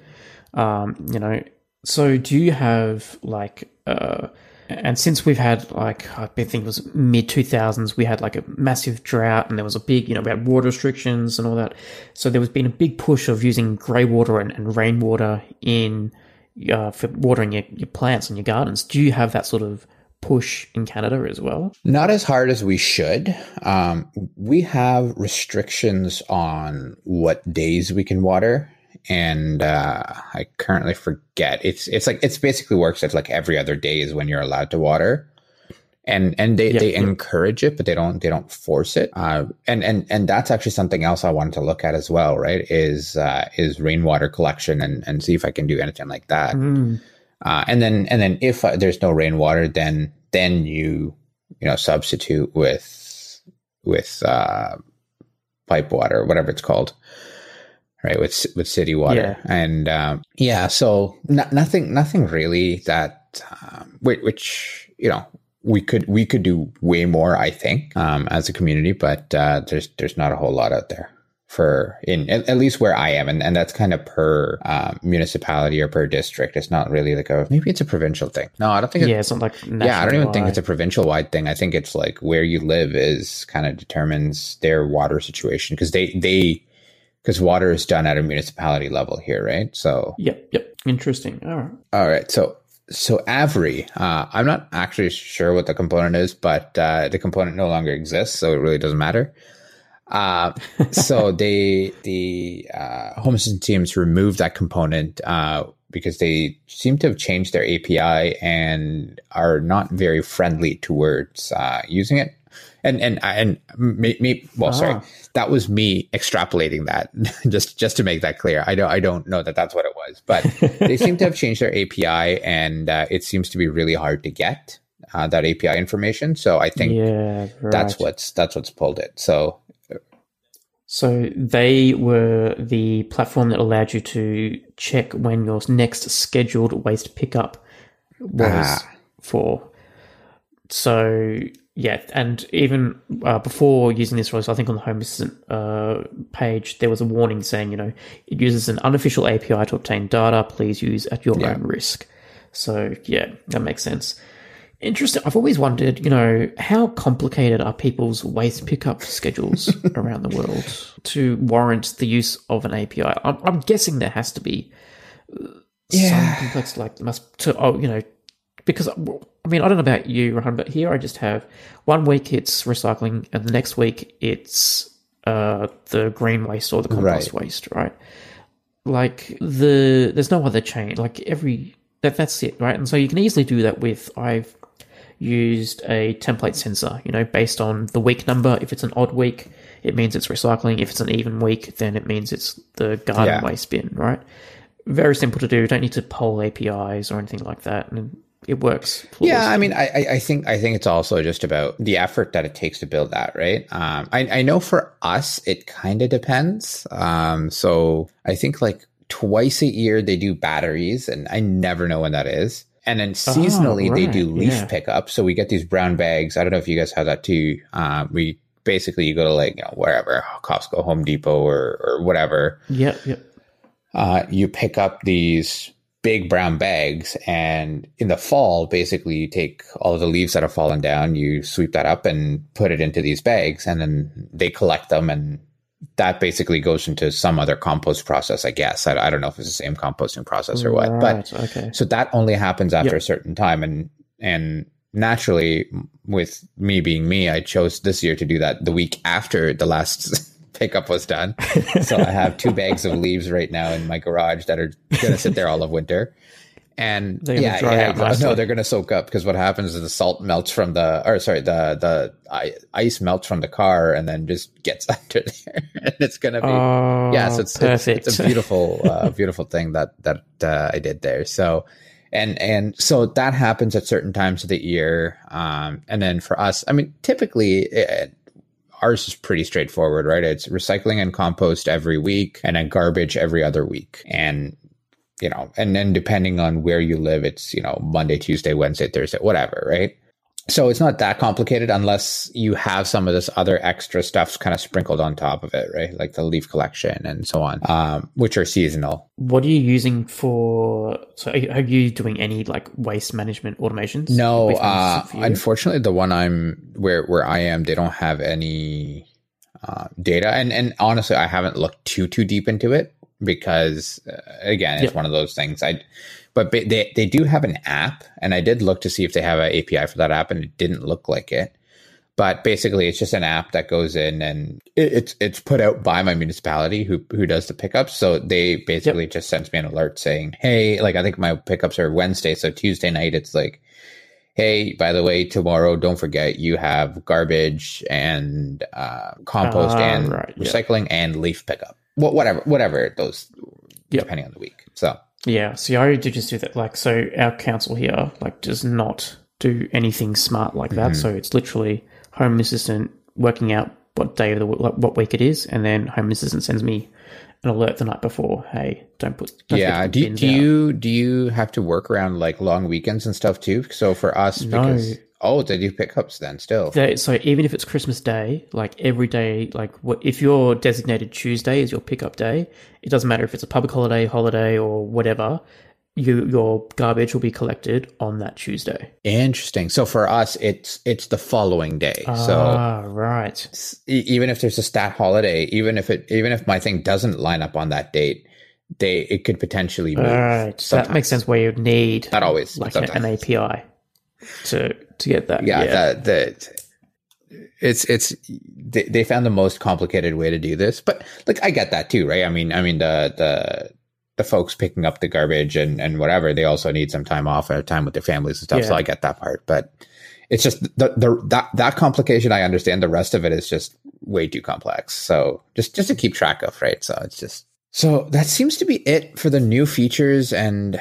um you know so do you have like uh and since we've had like I think it was mid two thousands, we had like a massive drought, and there was a big, you know, we had water restrictions and all that. So there was been a big push of using grey water and, and rainwater in uh, for watering your, your plants and your gardens. Do you have that sort of push in Canada as well? Not as hard as we should. Um, we have restrictions on what days we can water and uh, I currently forget. It's it's like it's basically works as like every other day is when you're allowed to water, and and they, they encourage it, but they don't they don't force it. Uh, and and and that's actually something else I wanted to look at as well. Right? Is uh, is rainwater collection and and see if I can do anything like that. Mm. Uh, and then and then if uh, there's no rainwater, then then you you know substitute with with uh, pipe water, whatever it's called right? With with city water. Yeah. and um, yeah so n- nothing nothing really that um, which, which, you know we could we could do way more i think um, as a community but uh, there's there's not a whole lot out there for in at, at, least where I am, and, and that's kind of per um, municipality or per district. It's not really like a maybe it's a provincial thing. No, I don't think. Yeah, it's, it's not like yeah. I don't even think it's a provincial wide thing. I think it's like where you live is kind of determines their water situation because they they because water is done at a municipality level here, right? So yep, yep, interesting. All right, all right. So so Avri, uh, I'm not actually sure what the component is, but uh, the component no longer exists, so it really doesn't matter. Uh, so they the uh, home assistant teams removed that component uh, because they seem to have changed their API and are not very friendly towards uh, using it and and and me, me well, sorry, ah. that was me extrapolating that just just to make that clear. I don't I don't know that that's what it was, but they seem to have changed their API, and uh, it seems to be really hard to get uh, that API information. So I think yeah, right. that's what's that's what's pulled it. So. So they were the platform that allowed you to check when your next scheduled waste pickup was ah. for. So yeah, and even uh, before using this release, I think on the Home Assistant uh, page, there was a warning saying, you know, it uses an unofficial API to obtain data. Please use at your yeah. own risk. So, yeah, that makes sense. Interesting. I've always wondered, you know, how complicated are people's waste pickup schedules around the world to warrant the use of an API? I'm, I'm guessing there has to be uh, yeah. some complex, like, must to, oh, you know, because I mean, I don't know about you, Rohan, but here I just have one week it's recycling, and the next week it's uh, the green waste or the compost right. waste, right? Like the there's no other chain. Like every that that's it, right? And so you can easily do that with I've used a template sensor, you know, based on the week number. If it's an odd week, it means it's recycling. If it's an even week, then it means it's the garden yeah. waste bin, right? Very simple to do. You don't need to poll APIs or anything like that. And it works. Yeah, I mean, I, I think I think it's also just about the effort that it takes to build that, right? Um, I, I know for us, it kind of depends. Um, so I think like twice a year they do batteries, and I never know when that is. And then seasonally oh, right. they do leaf yeah. pickup. So we get these brown bags. I don't know if you guys have that too. Uh, we basically you go to like you know, wherever Costco, Home Depot, or or whatever. Yep, yep. Uh, you pick up these big brown bags, and in the fall, basically you take all of the leaves that have fallen down, you sweep that up and put it into these bags, and then they collect them and that basically goes into some other compost process, I guess. I, I, don't know if it's the same composting process or what, right, but okay. so that only happens after yep. a certain time. And, and naturally with me being me, I chose this year to do that the week after the last pickup was done. so I have two bags of leaves right now in my garage that are going to sit there all of winter. And yeah, yeah no, they're going to soak up because what happens is the salt melts from the, or sorry, the the ice melts from the car and then just gets under there, and it's going to be oh, yeah. So it's, it's, it's a beautiful uh, beautiful thing that that uh, I did there. So and and so that happens at certain times of the year, um, and then for us, I mean, typically. It, ours is pretty straightforward, right? It's recycling and compost every week and then garbage every other week. And you know, and then depending on where you live, it's, you know, Monday, Tuesday, Wednesday, Thursday, whatever, right? So it's not that complicated unless you have some of this other extra stuff kind of sprinkled on top of it, right? Like the leaf collection and so on, um, which are seasonal. What are you using for? So are you doing any like waste management automations? No, uh, unfortunately, the one I'm where where I am, they don't have any uh, data, and and honestly, I haven't looked too too deep into it because uh, again, it's yep. one of those things. I, but they they do have an app, and I did look to see if they have an API for that app, and it didn't look like it. But basically, it's just an app that goes in and it, it's it's put out by my municipality who who does the pickups. So they basically yep. just sends me an alert saying, "Hey, like I think my pickups are Wednesday, so Tuesday night it's like." hey, by the way, tomorrow, don't forget you have garbage and uh, compost uh, and right, recycling yeah. and leaf pickup whatever, whatever those, yep. depending on the week. So yeah, see, I do just do that. Like, so our council here like does not do anything smart like that. Mm-hmm. So it's literally home assistant working out what day of the like, what week it is, and then home assistant sends me an alert the night before. Hey, don't put. Don't yeah. Do, do you do you have to work around like long weekends and stuff too? So for us, no. because Oh, they do pickups then still. They, so even if it's Christmas Day, like every day, like what, if you're designated Tuesday is your pickup day, it doesn't matter if it's a public holiday, holiday, or whatever. You, your garbage will be collected on that Tuesday. Interesting. So for us, it's it's the following day. Ah, so right. Even if there's a stat holiday, even if it even if my thing doesn't line up on that date, they it could potentially move. Right. So that makes sense. Where you'd need not always like an API to to get that. Yeah, yeah. that that it's it's they, they found the most complicated way to do this, but like I get that too, right? I mean, I mean the the the folks picking up the garbage and and whatever, they also need some time off, or time with their families and stuff. Yeah. So I get that part, but it's just the the that that complication I understand. The rest of it is just way too complex. So just just to keep track of, right? So it's just so that seems to be it for the new features and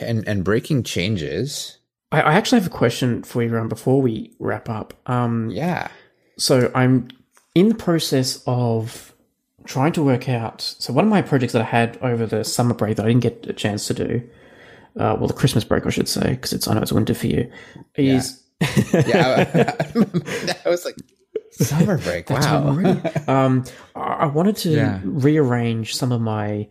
and and breaking changes. I, I actually have a question for you, Rohan, before we wrap up. Um, yeah. So I'm in the process of trying to work out. So one of my projects that I had over the summer break that I didn't get a chance to do, uh, well, the Christmas break, I should say, because it's I know it's winter for you, is yeah. yeah, I, I was like summer break. wow. um, I wanted to yeah. rearrange some of my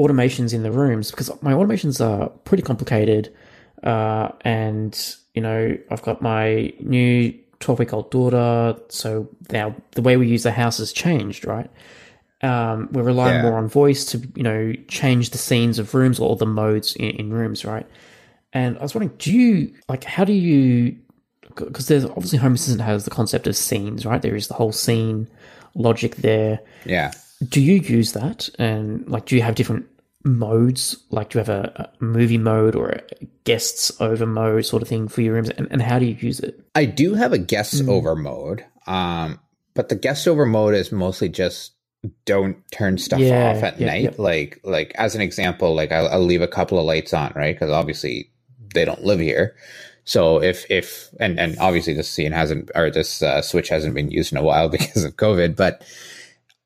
automations in the rooms because my automations are pretty complicated. Uh, and, you know, I've got my new 12 week old daughter. So now the way we use the house has changed, right? Um, we're relying yeah. more on voice to, you know, change the scenes of rooms or the modes in, in rooms, right? And I was wondering, do you, like, how do you, because there's obviously Home Assistant has the concept of scenes, right? There is the whole scene logic there. Yeah. Do you use that? And, like, do you have different modes? Like, do you have a, a, movie mode or a guests over mode sort of thing for your rooms? And, and how do you use it? I do have a guests mm. over mode, um, but the guest over mode is mostly just don't turn stuff yeah, off at yeah, night. Yeah. Like, like as an example, like I'll, I'll leave a couple of lights on, right? Because obviously they don't live here. So if if and and obviously this scene hasn't or this uh, switch hasn't been used in a while because of COVID, but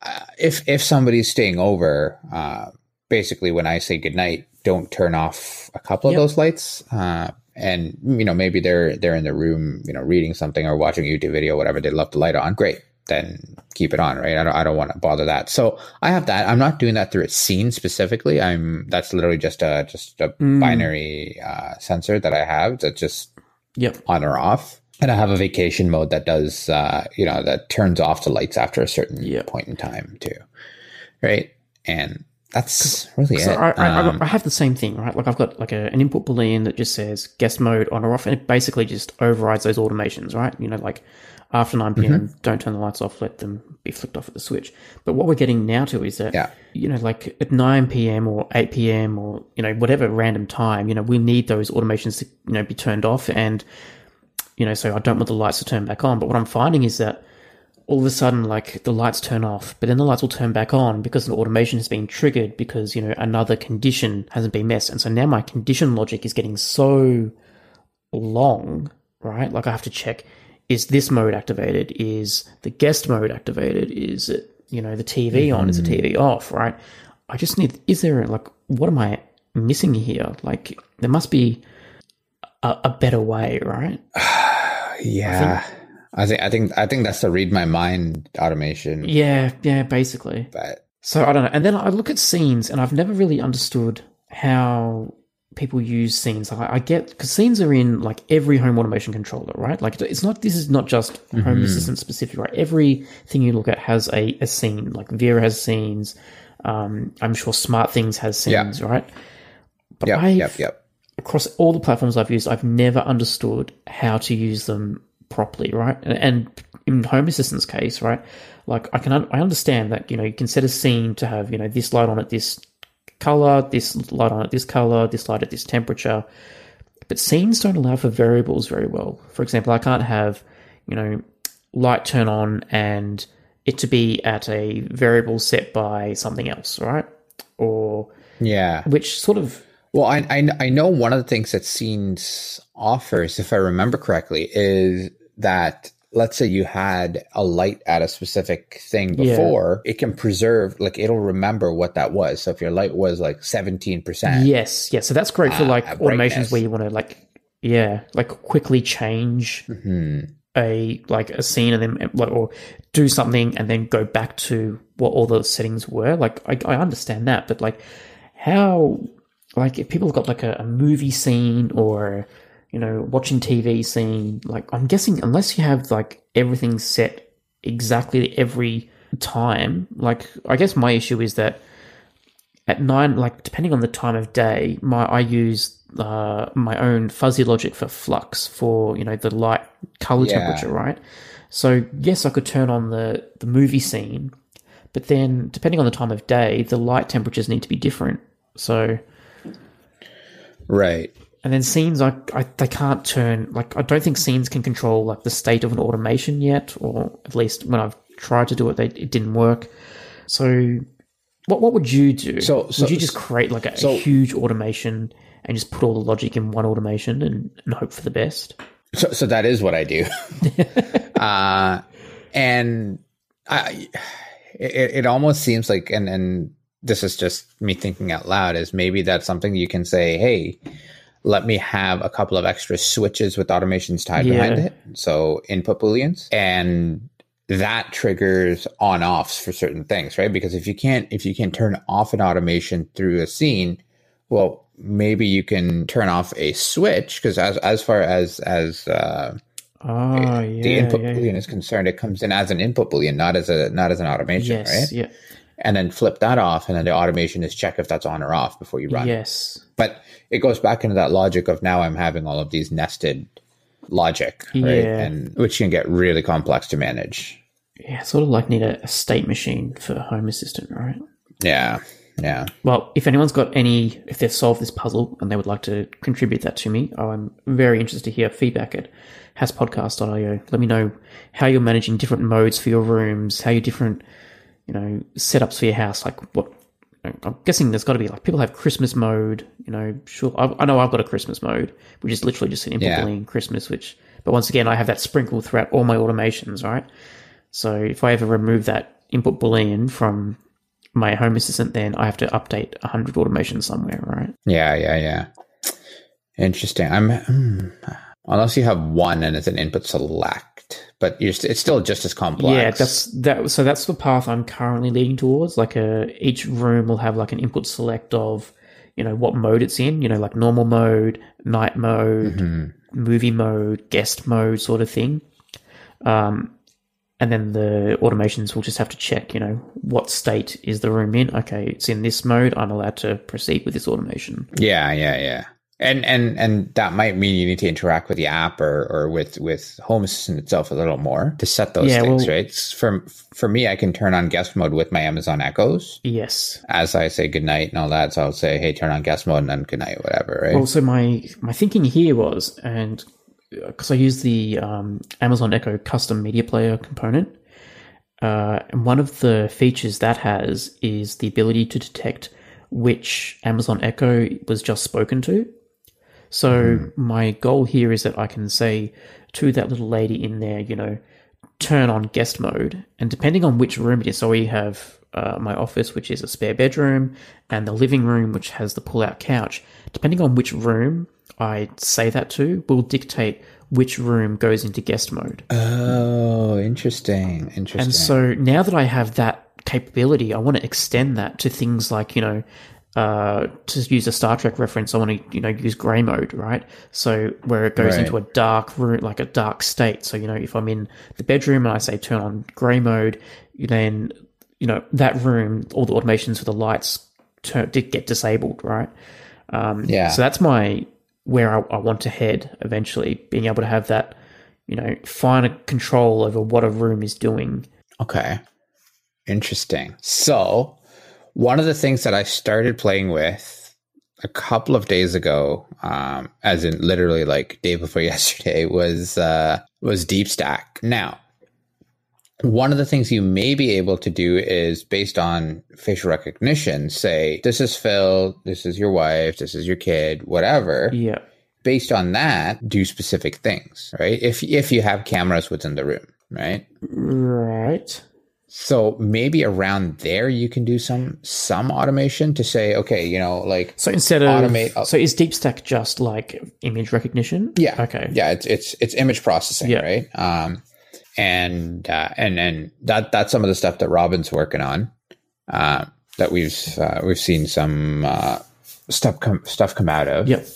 uh, if if somebody's staying over, uh, basically when I say goodnight, don't turn off a couple of yep. those lights. Uh, and you know maybe they're they're in the room, you know, reading something or watching a YouTube video, whatever. They left the light on, great. then keep it on, right? I don't, I don't want to bother that. So I have that. I'm not doing that through a scene specifically. I'm that's literally just a just a mm. binary uh, sensor that I have that just yep on or off. And I have a vacation mode that does, uh, you know, that turns off the lights after a certain yep. point in time too, right? And that's really it. I, I, um, I, have the same thing, right? Like I've got like a, an input boolean that just says guest mode on or off, and it basically just overrides those automations, right? You know, like after 9 p.m., mm-hmm. don't turn the lights off, let them be flicked off at the switch. But what we're getting now to is that, yeah. you know, like at 9 p.m. or 8 p.m. or, you know, whatever random time, you know, we need those automations to, you know, be turned off. And, you know, so I don't want the lights to turn back on. But what I'm finding is that all of a sudden, like the lights turn off, but then the lights will turn back on because the automation has been triggered because, you know, another condition hasn't been messed. And so now my condition logic is getting so long, right? Like I have to check is this mode activated? Is the guest mode activated? Is it, you know, the TV mm-hmm. on? Is the TV off? Right? I just need, is there like, what am I missing here? Like, there must be a, a better way, right? yeah. I think, I think, I think, that's the read my mind automation. Yeah. Yeah. Basically. But so I don't know. And then I look at scenes and I've never really understood how people use scenes. I, I get because scenes are in like every home automation controller, right? Like it's not. This is not just mm-hmm. Home Assistant specific, right? Everything you look at has a, a scene. Like Vera has scenes. Um, I'm sure SmartThings has scenes, right? But yep, I've, yep, yep. across all the platforms I've used, I've never understood how to use them properly, right? And, in Home Assistant's case, right? Like I can, I understand that you know you can set a scene to have you know this light on at this color, this light on at this color, this light at this temperature. But scenes don't allow for variables very well. For example, I can't have, you know, light turn on and it to be at a variable set by something else, right? Or yeah, which sort of well, I, I I know one of the things that scenes offers, if I remember correctly, is that let's say you had a light at a specific thing before, yeah. it can preserve, like it'll remember what that was. So if your light was like 17%. Yes. Yeah. So that's great for uh, like automations where you want to like, yeah, like quickly change mm-hmm. a, like a scene and then like, or do something and then go back to what all the settings were. Like I, I understand that, but like how, like if people have got like a, a movie scene or, you know, watching TV seeing like I'm guessing unless you have like everything set exactly every time, like I guess my issue is that at nine, like depending on the time of day, my I use uh, my own fuzzy logic for flux for you know the light color yeah. temperature, right? So yes, I could turn on the the movie scene, but then depending on the time of day, the light temperatures need to be different. So right and then scenes, I, I, they can't turn like I don't think scenes can control like the state of an automation yet, or at least when I've tried to do it, they, it didn't work. So, what what would you do? So, so would you just create like a, so, a, huge automation and just put all the logic in one automation and, and hope for the best? So, so that is what I do. uh, and I, it, it almost seems like, and and this is just me thinking out loud, is maybe that's something you can say, hey let me have a couple of extra switches with automations tied yeah. behind it. So input booleans and that triggers on offs for certain things, right? Because if you can't, if you can turn off an automation through a scene, well, maybe you can turn off a switch because as, as far as, as, uh, Oh, yeah, the input yeah, boolean yeah. is concerned, it comes in as an input boolean, not as a not as an automation, yes, right? Yeah. And then flip that off, and then the automation is check if that's on or off before you run. Yes. But it goes back into that logic of now I'm having all of these nested logic, right? Yeah. And which can get really complex to manage. Yeah, sort of like need a, a state machine for Home Assistant, right? Yeah. Yeah. Well, if anyone's got any, if they've solved this puzzle and they would like to contribute that to me, oh, I'm very interested to hear feedback at hasspodcast.io. Let me know how you're managing different modes for your rooms, how your different, you know, setups for your house, like what I'm guessing there's got to be like people have Christmas mode. You know, sure. I, I know I've got a Christmas mode, which is literally just an input yeah. Christmas. Which, but once again, I have that sprinkled throughout all my automations, right? So if I ever remove that input boolean from my Home Assistant, then I have to update 100 automations somewhere, right? Yeah, yeah, yeah. Interesting. I'm mm, unless you have one and it's an input select but st- it's still just as complex. Yeah, that's that. So that's the path I'm currently leading towards. Like a each room will have like an input select of, you know, what mode it's in. You know, like normal mode, night mode, Mm-hmm. movie mode, guest mode, sort of thing. Um, and then the automations will just have to check. You know, what state is the room in? Okay, it's in this mode. I'm allowed to proceed with this automation. Yeah, yeah, yeah. And and and that might mean you need to interact with the app or or with with Home Assistant itself a little more to set those Yeah, things, well- right? For for me, I can turn on guest mode with my Amazon Echoes Yes. as I say goodnight and all that. So I'll say, hey, turn on guest mode and then goodnight, whatever, right? Also, my my thinking here was, and because I use the um, Amazon Echo custom media player component, uh, and one of the features that has is the ability to detect which Amazon Echo was just spoken to. So my goal here is that I can say to that little lady in there, you know, turn on guest mode, and depending on which room it is, so we have uh, my office, which is a spare bedroom, and the living room, which has the pull-out couch. Depending on which room I say that to, will dictate which room goes into guest mode. oh, interesting, interesting. And so now that I have that capability, I want to extend that to things like, you know, uh, to use a Star Trek reference, I want to, you know, use grey mode, right? So where it goes Right. into a dark room, like a dark state. So, you know, if I'm in the bedroom and I say turn on grey mode, then, you know, that room, all the automations for the lights turn, did get disabled, right? Um, Yeah. So that's my, where I, I want to head eventually, being able to have that, you know, finer control over what a room is doing. Okay. Interesting. So, one of the things that I started playing with a couple of days ago, um, as in literally like day before yesterday, was uh, was DeepStack. Now, one of the things you may be able to do is based on facial recognition, say this is Phil, this is your wife, this is your kid, whatever Yeah. based on that, do specific things, right? If if you have cameras within the room, right? Right. So maybe around there you can do some some automation to say, okay, you know, like So instead of Automate- so is DeepStack just like image recognition? yeah, Okay. yeah, it's it's it's image processing, Yeah. right? Um, and uh, and and that that's some of the stuff that Robin's working on. Uh, that we've uh, we've seen some uh, stuff come stuff come out of. Yep.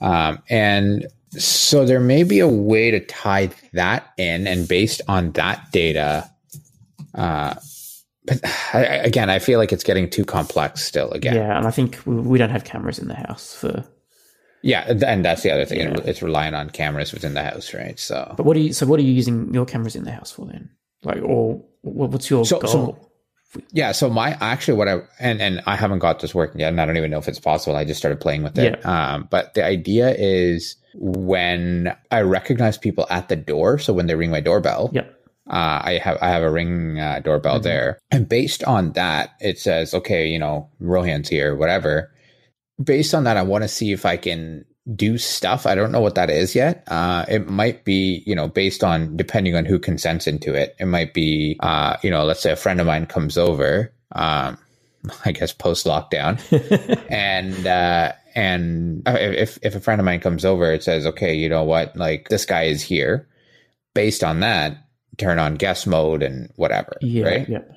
Um, and so there may be a way to tie that in, and based on that data, uh, but I, again, I feel like it's getting too complex still. Again, Yeah, and I think we, don't have cameras in the house for. yeah, and that's the other thing. Yeah. It's relying on cameras within the house, right? So, But what are you? So what are you using your cameras in the house for then? Like, or what's your So- goal? so- yeah. So my actually, what I and and I haven't got this working yet, and I don't even know if it's possible. I just started playing with it. Um, but the idea is when I recognize people at the door, so when they ring my doorbell, yep. Uh, I have I have a ring uh, doorbell there, and based on that, it says, okay, you know, Rohan's here, whatever. Based on that, I want to see if I can do stuff. I don't know what that is yet. Uh, it might be, you know, based on depending on who consents into it. It might be, uh, you know, let's say a friend of mine comes over. Um, I guess post lockdown, and uh, and if if a friend of mine comes over, it says, okay, you know what, like this guy is here. Based on that, turn on guest mode and whatever. Yeah. Right. Yep.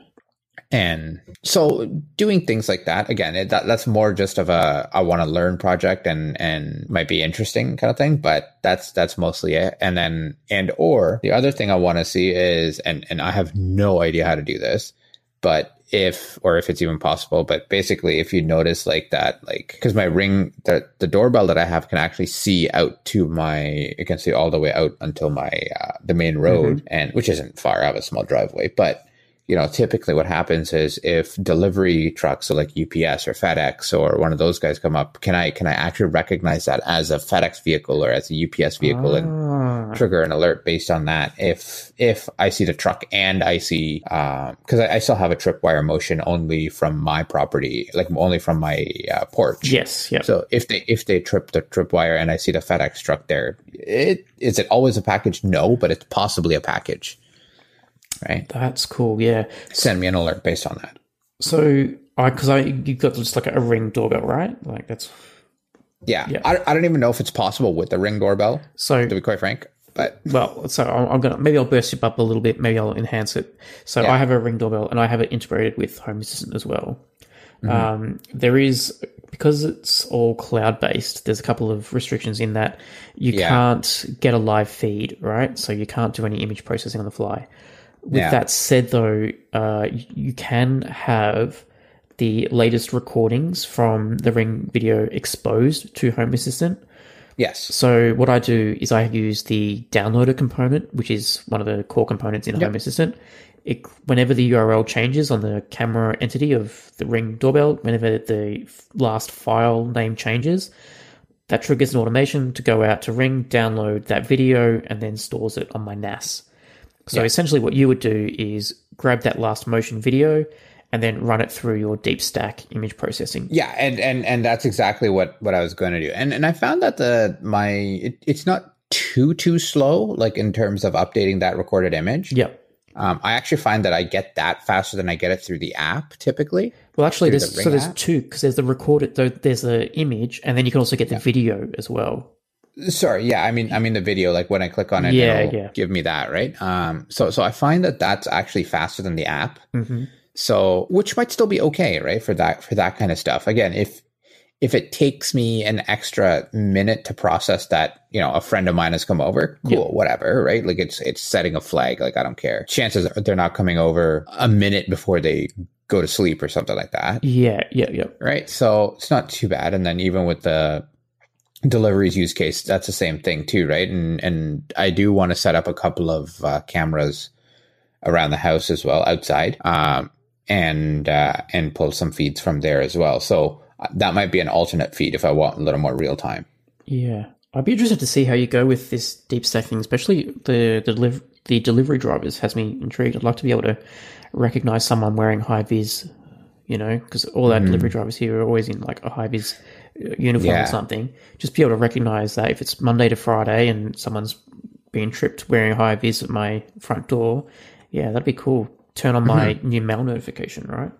And so doing things like that again, it, that, that's more just of a I want to learn project and and might be interesting kind of thing. But that's that's mostly it. And then and or the other thing I want to see is and and I have no idea how to do this, but if or if it's even possible but basically if you notice like that like because my ring the the doorbell that i have can actually see out to my it can see all the way out until my uh, the main road and which isn't far i have a small driveway but you know typically what happens is if delivery trucks so like ups or fedex or one of those guys come up can i can i actually recognize that as a fedex vehicle or as a ups vehicle and Ah, trigger an alert based on that if if I see the truck and I see because I, I still have a tripwire motion only from my property, like only from my uh, porch. yes. Yep. So if they if they trip the tripwire and I see the FedEx truck there, it is it always a package? No, but it's possibly a package. Right. That's cool. Yeah. Send me an alert based on that. So I because I you got just like a ring doorbell, right? Like that's Yeah. Yeah. I, I don't even know if it's possible with the ring doorbell. so To be quite frank, but well, so I'm, I'm gonna maybe I'll burst it up a little bit. Maybe I'll enhance it. So Yeah. I have a Ring doorbell, and I have it integrated with Home Assistant as well. Mm-hmm. Um, there is because it's all cloud based. There's a couple of restrictions in that you Yeah. can't get a live feed, right? So you can't do any image processing on the fly. With Yeah. that said, though, uh, you- you can have the latest recordings from the Ring video exposed to Home Assistant. Yes, So what I do is I use the downloader component, which is one of the core components in Home Assistant. It, whenever the URL changes on the camera entity of the Ring doorbell, whenever the last file name changes, that triggers an automation to go out to Ring, download that video, and then stores it on my NAS. So essentially, what you would do is grab that last motion video and then run it through your DeepStack image processing. yeah, and and and that's exactly what what I was going to do. And and I found that the my it, it's not too too slow, like in terms of updating that recorded image. Yep. Um, I actually find that I get that faster than I get it through the app typically. Well, actually, there's the so there's app? two because there's the recorded. though There's the image, and then you can also get the video as well. Sorry, yeah, I mean, I mean the video. Like when I click on it, Yeah, yeah. give me that, right? Um, so so I find that that's actually faster than the app. hmm So which might still be okay, right? For that for that kind of stuff. Again, if if it takes me an extra minute to process that, you know, a friend of mine has come over, cool, Yeah. whatever, right? Like it's it's setting a flag, like I don't care. Chances are they're not coming over a minute before they go to sleep or something like that. Yeah, yeah, yeah. right? So it's not too bad. And then even with the deliveries use case, that's the same thing too, right? And and I do want to set up a couple of uh, cameras around the house as well, outside, um, and uh, and pull some feeds from there as well. So uh, that might be an alternate feed if I want a little more real time. Yeah, I'd be interested to see how you go with this deep stacking, especially the the, deliv- the delivery drivers has me intrigued. I'd like to be able to recognize someone wearing high vis, you know, because all our delivery drivers here are always in like a high vis uh, uniform Yeah. or something. Just be able to recognize that if it's Monday to Friday and someone's being tripped wearing high vis at my front door, yeah, that'd be cool. Turn on my mm-hmm. new mail notification, right?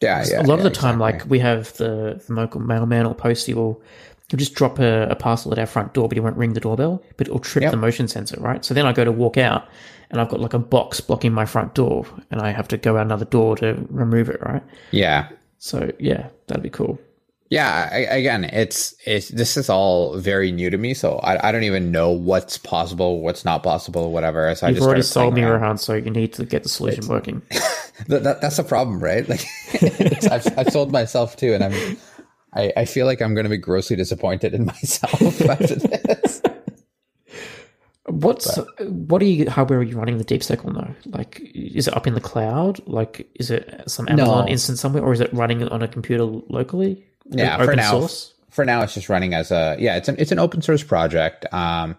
Yeah, yeah. a lot of the time, exactly. like we have the, the local mailman or postie will he'll just drop a, a parcel at our front door, but he won't ring the doorbell, but it'll trip Yep. the motion sensor, right? So then I go to walk out and I've got like a box blocking my front door and I have to go out another door to remove it, right? yeah, So yeah, that'd be cool. Yeah, I, again, it's it's this is all very new to me, so I, I don't even know what's possible, what's not possible, whatever. So I You've just already sold me, Rohan. So you need to get the solution working. That, that, that's a problem, right? Like, it's, I've, I've sold myself too, and I'm I, I feel like I'm going to be grossly disappointed in myself after this. What's what are you hardware are you running the DeepStack on though? Like, is it up in the cloud? Like, is it some Amazon No. instance somewhere, or is it running on a computer locally? Yeah, Open for now, source? for now, it's just running as a yeah, it's an it's an open source project. Um,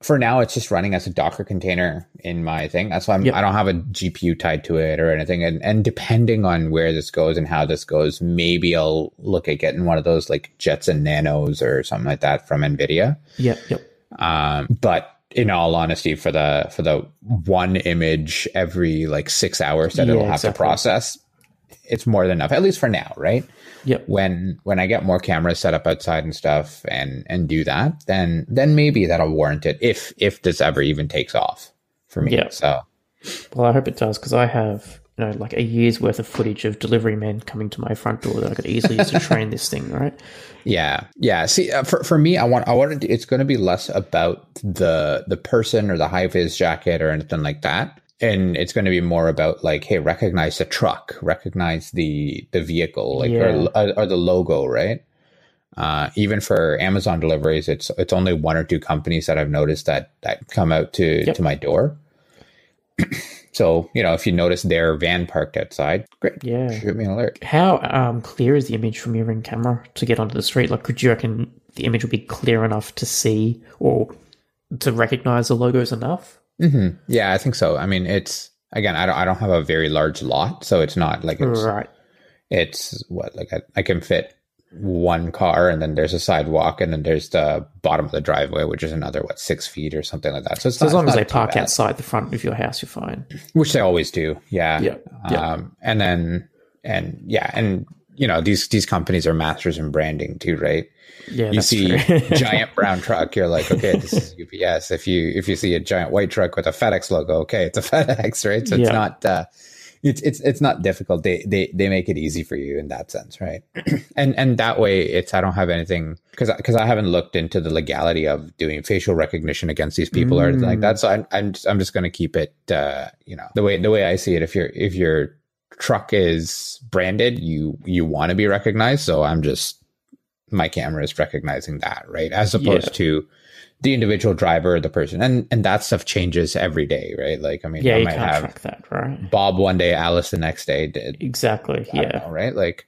for now, it's just running as a Docker container in my thing. That's why I'm, Yep. I don't have a GPU tied to it or anything. And and depending on where this goes and how this goes, maybe I'll look at getting one of those like Jetson Nanos or something like that from Nvidia. Yep, yep. Um, but in all honesty, for the for the one image every like six hours that Yeah, it'll have exactly. to process, it's more than enough. At least for now, right? Yep. when when I get more cameras set up outside and stuff and and do that, then then maybe that'll warrant it if if this ever even takes off for me. Yeah. So Well, I hope it does because I have, you know, like a year's worth of footage of delivery men coming to my front door that I could easily use to train this thing, right? yeah, yeah. See, uh, for for me, I want I wanted it's going to be less about the the person or the high vis jacket or anything like that. And it's going to be more about like, hey, recognize the truck, recognize the the vehicle, like Yeah. or, or the logo, right? Uh, even for Amazon deliveries, it's it's only one or two companies that I've noticed that that come out to Yep. to my door. so you know, if you notice their van parked outside, great, Yeah. shoot me an alert. How um, clear is the image from your ring camera to get onto the street? Like, could you reckon the image would be clear enough to see or to recognize the logos enough? Hmm Yeah, I think so. I mean, it's again, I don't I don't have a very large lot, so it's not like it's Right. it's what like I, I can fit one car and then there's a sidewalk and then there's the bottom of the driveway which is another what six feet or something like that so it's So not, as long as they park bad. outside the front of your house, you're fine. which they always do yeah Yeah, yeah. um and then and yeah and you know these these companies are masters in branding too, right? Yeah, you see giant brown truck, you're like, okay, this is UPS. If you if you see a giant white truck with a FedEx logo, okay, it's a FedEx, right? So it's not uh, it's it's it's not difficult. They they they make it easy for you in that sense, right? and and that way, it's I don't have anything because because I haven't looked into the legality of doing facial recognition against these people mm. or anything like that. So I'm I'm just, I'm just going to keep it, uh, you know, the way the way I see it. If you're if your truck is branded, you you want to be recognized. So I'm just my camera is recognizing that, right? As opposed yeah. to the individual driver, the person, and and that stuff changes every day, right? Like, I mean, yeah, I you might can't have track that, right? Bob one day, Alice the next day. Did exactly, yeah, know, right? Like,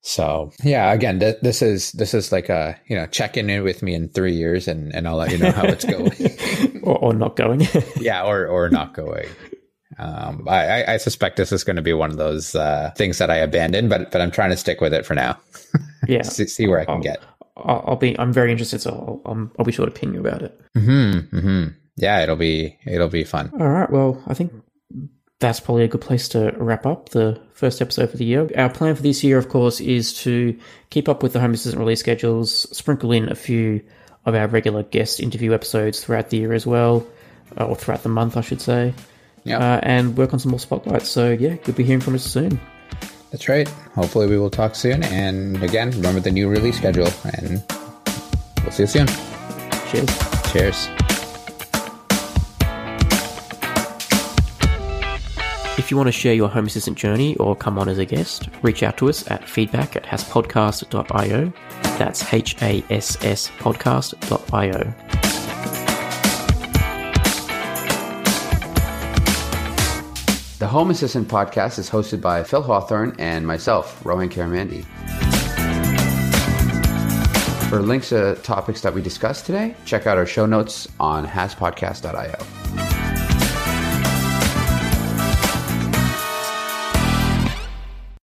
so yeah, again, th- this is this is like a you know check in with me in three years, and and I'll let you know how it's going, or, or not going. yeah, or or not going. Um, I, I, suspect this is going to be one of those uh, things that I abandon, but but I'm trying to stick with it for now. Yeah, see, see, where I can get. I'll, I'll, be. I'm very interested, so I'll, I'll, I'll be sure to ping you about it. Hmm. Hmm. Yeah, it'll be it'll be fun. All right. Well, I think that's probably a good place to wrap up the first episode for the year. Our plan for this year, of course, is to keep up with the Home Assistant release schedules, sprinkle in a few of our regular guest interview episodes throughout the year as well, uh, or throughout the month, I should say. Yeah. Uh, and work on some more spotlights. So yeah, you'll be hearing from us soon. That's right. Hopefully, we will talk soon. And again, remember the new release schedule, and we'll see you soon. Cheers. Cheers. If you want to share your Home Assistant journey or come on as a guest, reach out to us at feedback at hasspodcast.io. That's H A S S podcast.io. The Home Assistant podcast is hosted by Phil Hawthorne and myself, Rohan Karamandi. For links to topics that we discussed today, check out our show notes on hasspodcast.io.